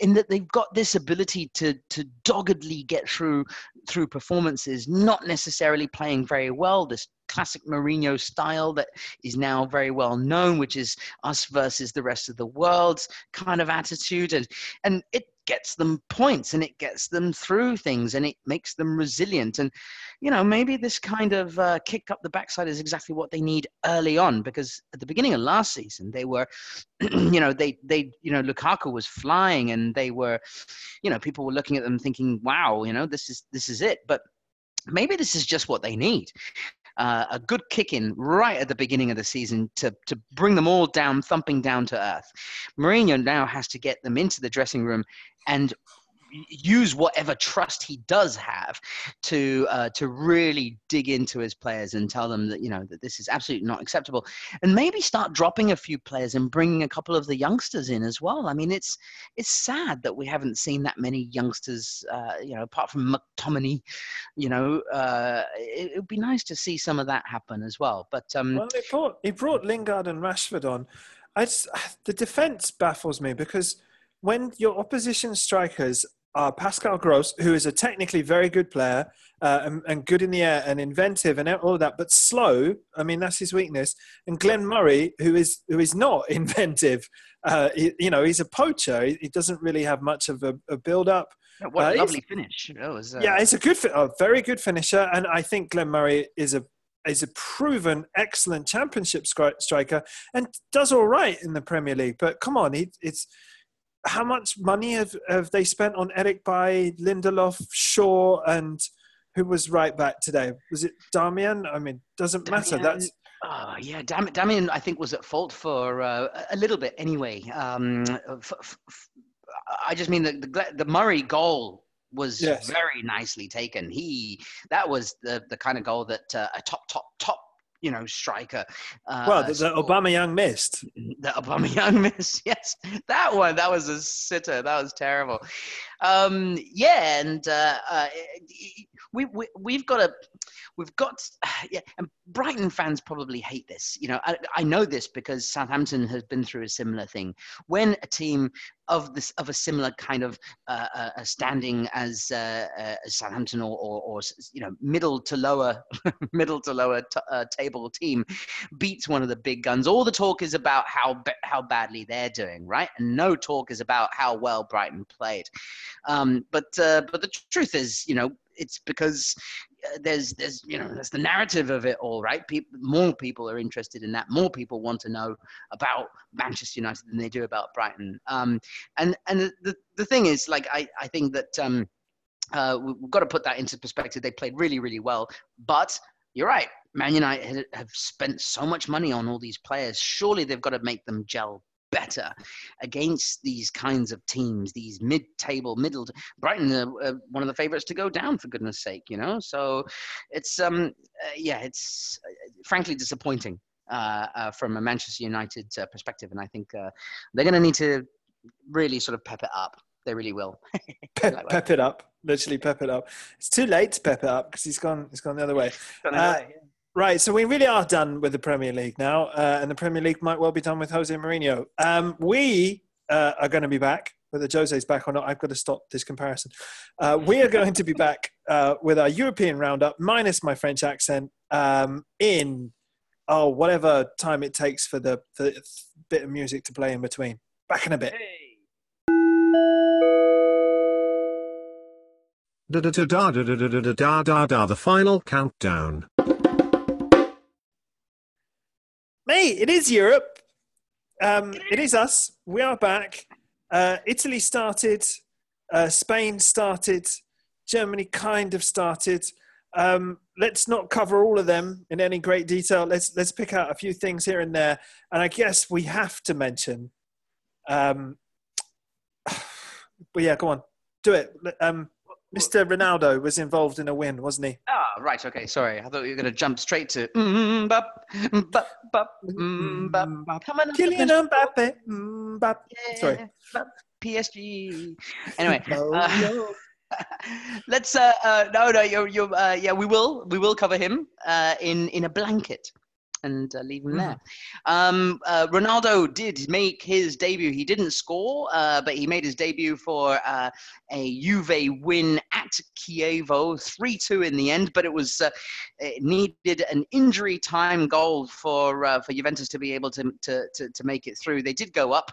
in that they've got this ability to to doggedly get through through performances, not necessarily playing very well. This classic Mourinho style that is now very well known, which is us versus the rest of the world kind of attitude, and and it gets them points and it gets them through things and it makes them resilient. And you know maybe this kind of uh, kick up the backside is exactly what they need early on because at the beginning of last season they were, <clears throat> you know, they they you know Lukaku was flying and they were, you know, people were looking at them thinking, wow, you know, this is this is it, but maybe this is just what they need uh, a good kick in right at the beginning of the season to, to bring them all down, thumping down to earth. Mourinho now has to get them into the dressing room and use whatever trust he does have to uh, to really dig into his players and tell them that you know that this is absolutely not acceptable, and maybe start dropping a few players and bringing a couple of the youngsters in as well. I mean, it's it's sad that we haven't seen that many youngsters, uh, you know, apart from McTominay. You know, uh, it would be nice to see some of that happen as well. But um, well, he brought he brought Lingard and Rashford on. I just, the defense baffles me because when your opposition strikers are Pascal Gross, who is a technically very good player uh, and, and, good in the air and inventive and all of that, but slow. I mean, that's his weakness. And Glenn Murray, who is who is not <laughs> inventive. Uh, he, you know, he's a poacher. He, he, doesn't really have much of a, a build up. What a uh, lovely finish! Was, uh... Yeah, it's a good, a very good finisher, and I think Glenn Murray is a is a proven excellent championship striker and does all right in the Premier League. But come on, he, it's how much money have, have they spent on Eric Bailly, Lindelof, Shaw, and who was right back today? Was it Darmian? I mean, doesn't matter. That's Oh, yeah, Dam- Darmian, I think, was at fault for uh, a little bit anyway. Um, f- f- I just mean the, the, the Murray goal was yes. very nicely taken. He that was the the kind of goal that uh, a top top top you know, striker. Uh, well, the, the Aubameyang missed. The Obama Young <laughs> missed, yes. That one, that was a sitter. That was terrible. Um, yeah, and uh, uh, we, we, we've got a, we've got, <sighs> yeah, and Brighton fans probably hate this. You know, I, I know this because Southampton has been through a similar thing. When a team of this of a similar kind of uh, uh, standing as, uh, uh, Southampton or, or, or, you know middle to lower <laughs> middle to lower t- uh, table team beats one of the big guns. All the talk is about how how badly they're doing, right? And no talk is about how well Brighton played. Um, but uh, but the truth is, you know, it's because uh, there's there's you know that's the narrative of it all right? People more people are interested in that. More people want to know about manchester united than they do about brighton. Um, and and the, the thing is like i i think that um, uh, we've got to put that into perspective. They played really really well. But you're right. Man united have spent so much money on all these players. Surely they've got to make them gel better against these kinds of teams, these mid-table, middle. Brighton are uh, one of the favourites to go down, for goodness sake, you know. So it's um, uh, yeah, it's uh, frankly disappointing uh, uh, from a Manchester United uh, perspective, and I think they're going to need to really sort of pep it up. They really will. <laughs> pep, pep, it up, literally pep it up. It's too late to pep it up because he's gone. He's gone the other way. Right, so we really are done with the Premier League now, uh, and the Premier League might well be done with Jose Mourinho. Um, we uh, are going to be back, whether Jose's back or not. I've got to stop this comparison. Uh, we are going to be back uh, with our European roundup, minus my French accent, um, in oh whatever time it takes for the, the bit of music to play in between. Back in a bit. Hey. Da da da da da da da da da the final countdown. Mate, it is Europe. Um, it is us. We are back. Uh, Italy started. Uh, Spain started. Germany kind of started. Um, let's not cover all of them in any great detail. Let's let's pick out a few things here and there. And I guess we have to mention. Um, <sighs> but yeah, go on, do it. Um, Mr. Ronaldo was involved in a win, wasn't he? Ah, right. Okay. Sorry. I thought you were going to jump straight to. Mm, mm, mm. Come on. Kylian Mbappe. Mbappe. Sorry. Yeah, PSG. Anyway. <laughs> Uh, no. <laughs> let's. Uh, uh, no, no. You're. You're. Uh, yeah, we will. We will cover him. Uh, in in a blanket. And uh, leave him there. Um, uh, Ronaldo did make his debut. He didn't score, uh, but he made his debut for uh, a Juve win at Chievo, 3 2 in the end. But it was uh, it needed an injury time goal for uh, for Juventus to be able to, to, to, to make it through. They did go up,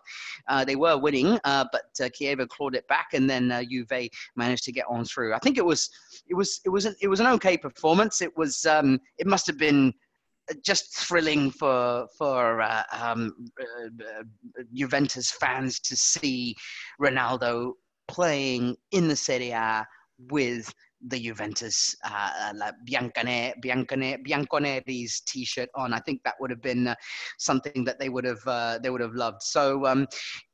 uh, they were winning, uh, but uh, Chievo clawed it back, and then uh, Juve managed to get on through. I think it was it was it was an, it was an okay performance. It was um, it must have been just thrilling for for uh, um, uh, Juventus fans to see Ronaldo playing in the Serie A with the Juventus uh, like Biancone, Biancone, Bianconeri's t-shirt on. I think that would have been uh, something that they would have uh, they would have loved. So um,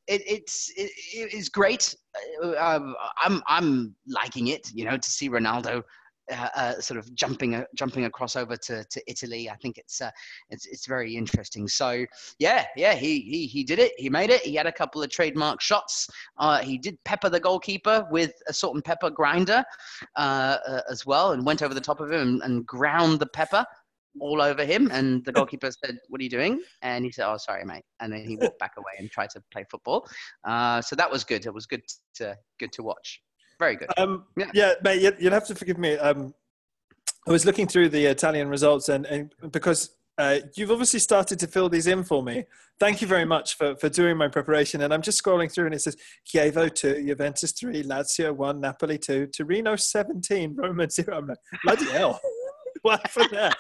it, it's it, it's great. Uh, um, I'm I'm liking it. You know, to see Ronaldo uh, uh, sort of jumping uh, jumping across over to, to Italy. I think it's uh, it's it's very interesting. So yeah, yeah, he he he did it. He made it. He had a couple of trademark shots. Uh, he did pepper the goalkeeper with a salt and pepper grinder uh, uh, as well, and went over the top of him and, and ground the pepper all over him. And the <laughs> goalkeeper said, "What are you doing?" And he said, "Oh, sorry, mate." And then he walked back away and tried to play football. Uh, so that was good. It was good to good to watch. Very good. Um, Yeah. yeah. mate, you- you'll have to forgive me. Um, I was looking through the Italian results, and, and because uh, you've obviously started to fill these in for me. Thank you very much for, for doing my preparation. And I'm just scrolling through, and it says Chievo 2, Juventus 3, Lazio 1, Napoli 2, Torino 17, Roma 0. I'm like, bloody hell. <laughs> what happened there?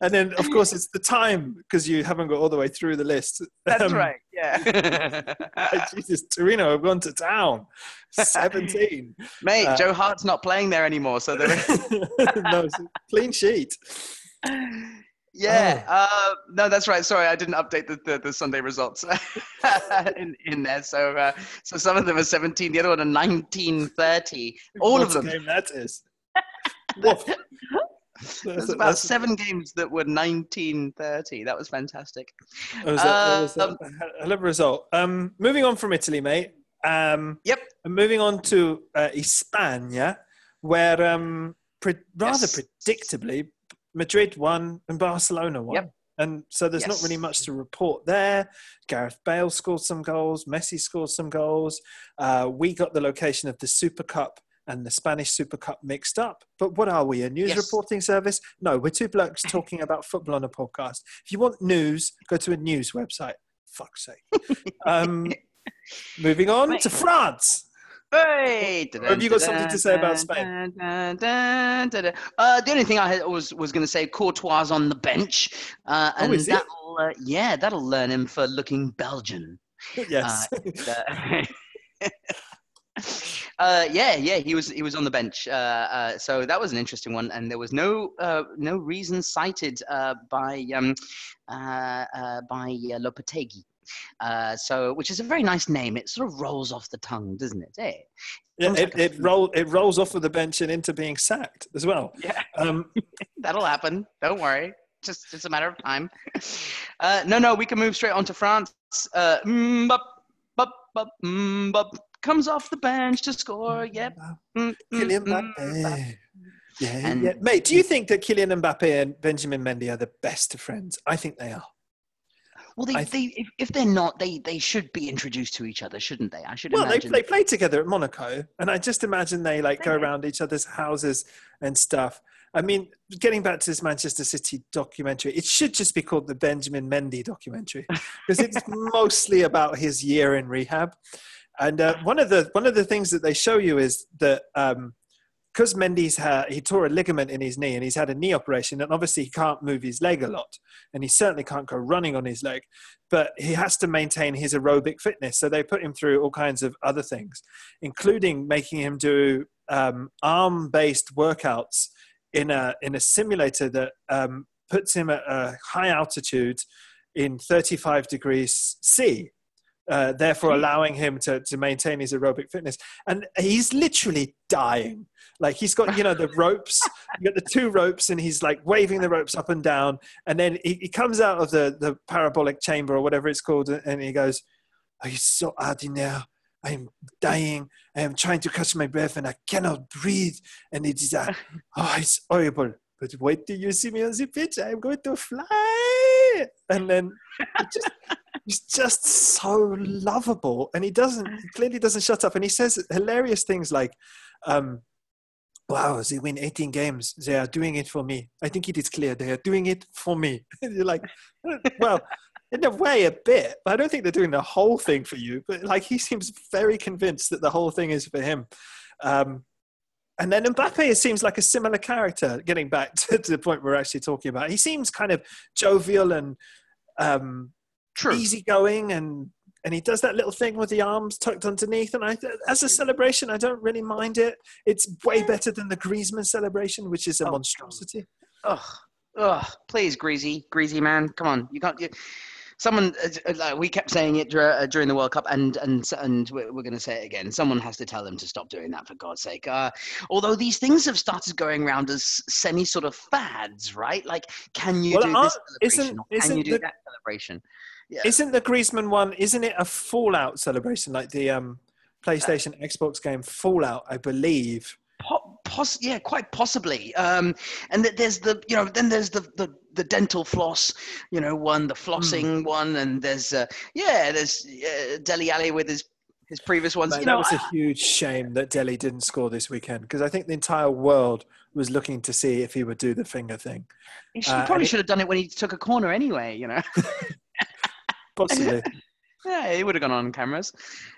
And then, of course, it's the time because you haven't got all the way through the list. That's Um, right. Yeah. Jesus, Torino have gone to town. 17. <laughs> Mate, Uh, Joe Hart's not playing there anymore, so they're. <laughs> no, it's a clean sheet. yeah. Oh. Uh, no, that's right. Sorry, I didn't update the, the, the Sunday results <laughs> in, in there. So uh, so some of them are 17, the other one are 1930. All What of them. game that is. <laughs> There's about that's- seven games that were 1930. That was fantastic. It was was a Um, a result. Um, moving on from Italy, mate. Um, Yep. and moving on to uh, España, where um, pre- rather Yes. predictably, Madrid won and Barcelona won. Yep. And so there's not really much to report there. Gareth Bale scored some goals. Messi scored some goals. Uh, we got the location of the Super Cup and the Spanish Super Cup mixed up. But what are we, a news Yes. reporting service? No, we're two blokes <laughs> talking about football on a podcast. If you want news, go to a news website. Fuck's sake. <laughs> Um, moving on Right. to France. Hey, have you got something to say about Spain? Uh, the only thing I had was was going to say Courtois on the bench, uh, Oh, and is that'll uh, yeah that'll learn him for looking Belgian. yes. Uh, <laughs> <laughs> uh, yeah, yeah, he was he was on the bench, uh, uh, so that was an interesting one, and there was no uh, no reason cited uh, by um, uh, uh, by uh, Lopetegui. Uh, so, which is a very nice name. It sort of rolls off the tongue, doesn't it? Eh? Yeah, it, like it, roll, it rolls off of the bench and into being sacked as well. Yeah. <laughs> Um, That'll happen. Don't worry. Just just a matter of time. Uh, no, no, we can move straight on to France. Uh, Mbappe, Mbappe comes off the bench to score. Yep. Mm, mm, Kylian mm, Mbappe. Yeah, And- yeah. Mate, do you think that Kylian Mbappe and Benjamin Mendy are the best of friends? I think they are. Well, they, I they if, if they're not, they they should be introduced to each other, shouldn't they? I should Well, they, imagine. they play together at Monaco, and I just imagine they like go around each other's houses and stuff. I mean, getting back to this Manchester City documentary, it should just be called the Benjamin Mendy documentary because it's <laughs> mostly about his year in rehab. And uh, one of the one of the things that they show you is that because Mendy's ha- he tore a ligament in his knee and he's had a knee operation, and obviously he can't move his leg a lot, and he certainly can't go running on his leg but he has to maintain his aerobic fitness. So they put him through all kinds of other things, including making him do um, arm-based workouts in a in a simulator that um, puts him at a high altitude in 35 degrees C. uh, therefore allowing him to, to maintain his aerobic fitness. And he's literally dying. Like he's got, you know, the <laughs> ropes, you got the two ropes, and he's like waving the ropes up and down. And then he, he comes out of the, the parabolic chamber or whatever it's called, and he goes, Oh, it's so there. I am dying. I am trying to catch my breath and I cannot breathe. And it is, uh, <laughs> oh, it's horrible. But wait till you see me on the pitch. I'm going to fly. And then just, he's just so lovable. And he doesn't, he clearly doesn't shut up. And he says hilarious things like, um, wow, they win 18 games. They are doing it for me. I think it is clear. They are doing it for me. <laughs> You're like, well, in a way, a bit. But I don't think they're doing the whole thing for you, but like he seems very convinced that the whole thing is for him. Um, and then Mbappe seems like a similar character. Getting back to, <laughs> to, the point we're actually talking about, he seems kind of jovial and um, True. easygoing, and and he does that little thing with the arms tucked underneath. And I, as a celebration, I don't really mind it. It's way better than the Griezmann celebration, which is a Oh, monstrosity. Ugh, ugh. Please, greasy, greasy man, come on. You can't. You, someone, uh, uh, like we kept saying it uh, during the World Cup, and and and we're, going to say it again. Someone has to tell them to stop doing that, for God's sake. Uh, although these things have started going around as semi sort of fads, right? Like, can you Well, do this celebration? isn't- can isn't you do the- that celebration? Yeah. Isn't the Griezmann one? Isn't it a Fallout celebration like the um, PlayStation Xbox game Fallout? I believe. Po- poss- yeah, quite possibly. Um, and th- there's the, you know, then there's the, the, the dental floss, you know, one, the flossing one, and there's, uh, yeah, there's uh, Dele Ali with his his previous ones. You that know, was a I- huge shame that Dele didn't score this weekend because I think the entire world was looking to see if he would do the finger thing. he should- uh, and probably should have done it when he took a corner anyway. You know, <laughs> Possibly. <laughs> yeah, it would have gone on cameras.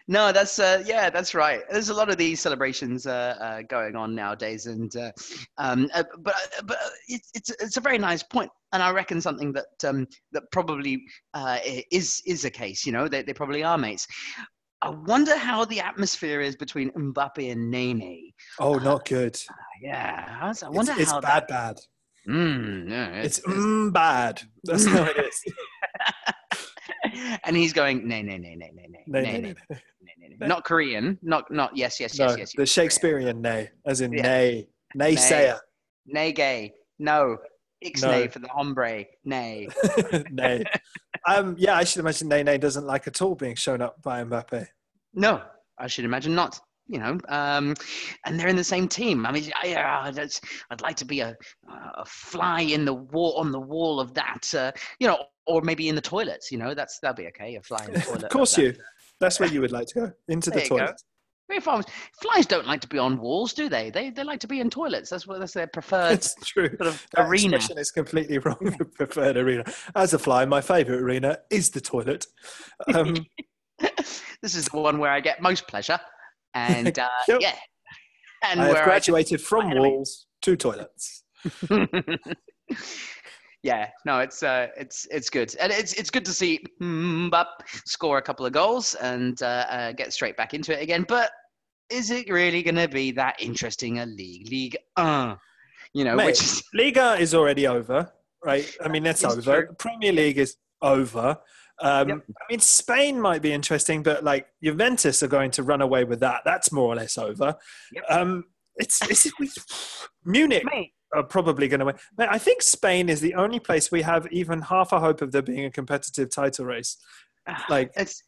No, that's uh, yeah, that's right. There's a lot of these celebrations uh, uh, going on nowadays, and uh, um, uh, but uh, but uh, it's it's it's a very nice point, and I reckon something that um, that probably uh, is is a case. You know, they they probably are mates. I wonder how the atmosphere is between Mbappe and Nene. oh, not good. Yeah, I I It's, wonder it's how bad, that. bad. Mm, yeah, It's mm, bad. That's how it is. <laughs> and he's going, nay, nay, nay, nay, nay, nay, nay, nay, nay, nay, nay. not Korean, not not yes, yes, no. yes, yes. the Shakespearean nay, as in Yeah. nay, naysayer, Nay, gay, no, ixnay No. for the hombre, nay. <laughs> nay. Um, yeah, I should imagine Nay Nay doesn't like at all being shown up by Mbappe. No, I should imagine not. You know, um, and they're in the same team. I mean, I, uh, that's, I'd like to be a, a fly in the wall on the wall of that. Uh, you know, or maybe in the toilets. You know, that's that'd be okay. A fly in the toilet. of course, that. you. That's where you would like to go into the There you go. toilet. If I was, flies don't like to be on walls, do they? They they like to be in toilets. That's what that's their preferred It's true. sort of That arena. is completely wrong. The <laughs> preferred arena. As a fly, my favourite arena is the toilet. Um, <laughs> this is the one where I get most pleasure, and <laughs> uh, Yep. yeah, and I have graduated from walls to toilets. <laughs> yeah, no, it's uh, it's it's good, and it's it's good to see score a couple of goals and uh, uh, get straight back into it again. But is it really going to be that interesting a league? League, uh, you know, Mate, which is Liga is already over, right? I mean, that's It's over. true. Premier League is over. Um, Yep. I mean, Spain might be interesting, but like Juventus are going to run away with that. That's more or less over. Yep. Um, it's, it's we, Munich mate. are probably going to win. Mate, I think Spain is the only place we have even half a hope of there being a competitive title race. Like, It's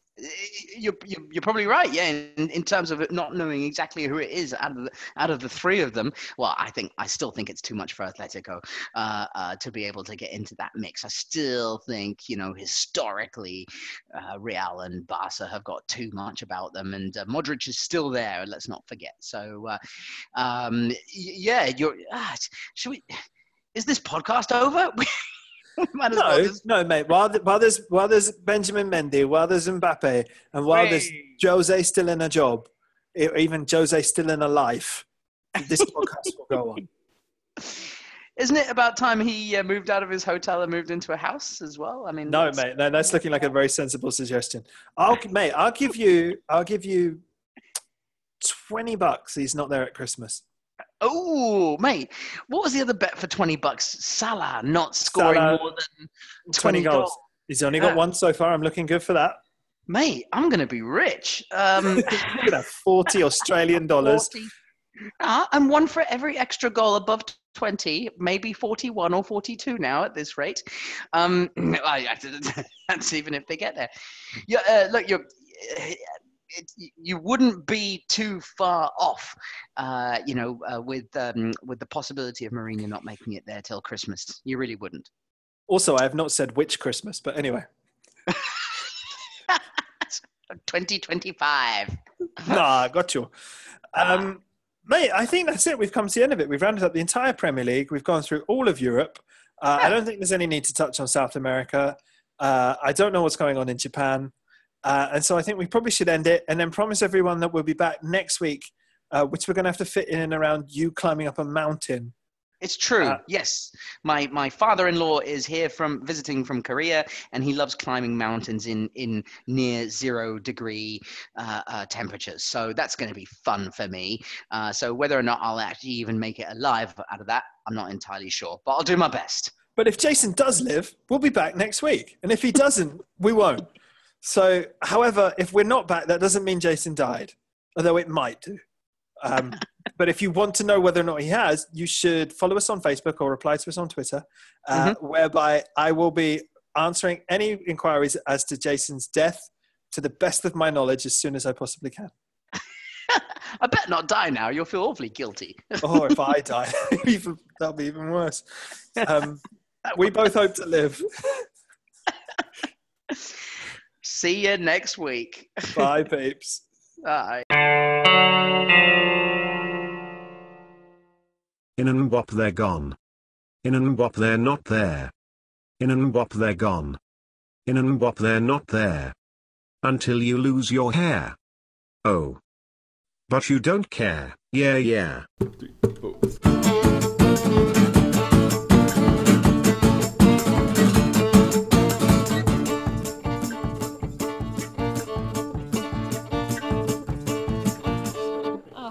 you're, you're, you're probably right. Yeah, in, in terms of not knowing exactly who it is out of the, out of the three of them. Well, I think I still think it's too much for Atletico uh, uh, to be able to get into that mix. I still think you know historically, uh, Real and Barca have got too much about them, and uh, Modric is still there. Let's not forget. So, uh, um, yeah, you're. Ah, should we? Is this podcast over? <laughs> We <laughs> might as well no, just- no, mate. While, the, while there's while there's Benjamin Mendy, while there's Mbappe, and while there's Jose still in a job, even Jose still in a life, this podcast will go on. <laughs> Isn't it about time he uh, moved out of his hotel and moved into a house as well? I mean, No, that's- mate, no, that's looking like a very sensible suggestion. I'll, mate, I'll give you, I'll give you twenty bucks. He's not there at Christmas. Oh, mate, what was the other bet for twenty bucks? Salah not scoring Salah, more than 20 twenty, goals. goals. He's only got Yeah. one so far. I'm looking good for that. Mate, I'm going to be rich. Um, <laughs> You're gonna forty Australian <laughs> dollars. 40. Ah, and one for every extra goal above 20, maybe 41 or 42 now at this rate. Um, <laughs> I, I- that's even if they get there. Yeah, uh, look, you're. It, you wouldn't be too far off, uh, you know, uh, with um, with the possibility of Mourinho not making it there till Christmas. You really wouldn't. Also, I have not said which Christmas, but anyway. <laughs> 2025. nah, got you. Um, mate, I think that's it. We've come to the end of it. We've rounded up the entire Premier League. We've gone through all of Europe. Uh, I don't think there's any need to touch on South America. Uh, I don't know what's going on in Japan. Uh, and so I think we probably should end it and then promise everyone that we'll be back next week, uh, which we're going to have to fit in and around you climbing up a mountain. It's true. Uh, yes, my my father-in-law is here from visiting from Korea, and he loves climbing mountains in in near zero degree uh, uh, temperatures. So that's going to be fun for me. Uh, so whether or not I'll actually even make it alive out of that, I'm not entirely sure, but I'll do my best. But if Jason does live, we'll be back next week. And if he doesn't, we won't. So, however, if we're not back, that doesn't mean Jason died, although it might do. Um, <laughs> but if you want to know whether or not he has, you should follow us on Facebook or reply to us on Twitter, uh, whereby I will be answering any inquiries as to Jason's death to the best of my knowledge as soon as I possibly can. <laughs> I better not die now. You'll feel awfully guilty. <laughs> Or if I die, even, that'll be even worse. Um, we both hope to live. See you next week. Bye, <laughs> peeps. Bye. In and bop they're gone. In and bop they're not there. In and bop they're gone. In and bop they're not there. Until you lose your hair. Oh. But you don't care, yeah yeah. Three, four.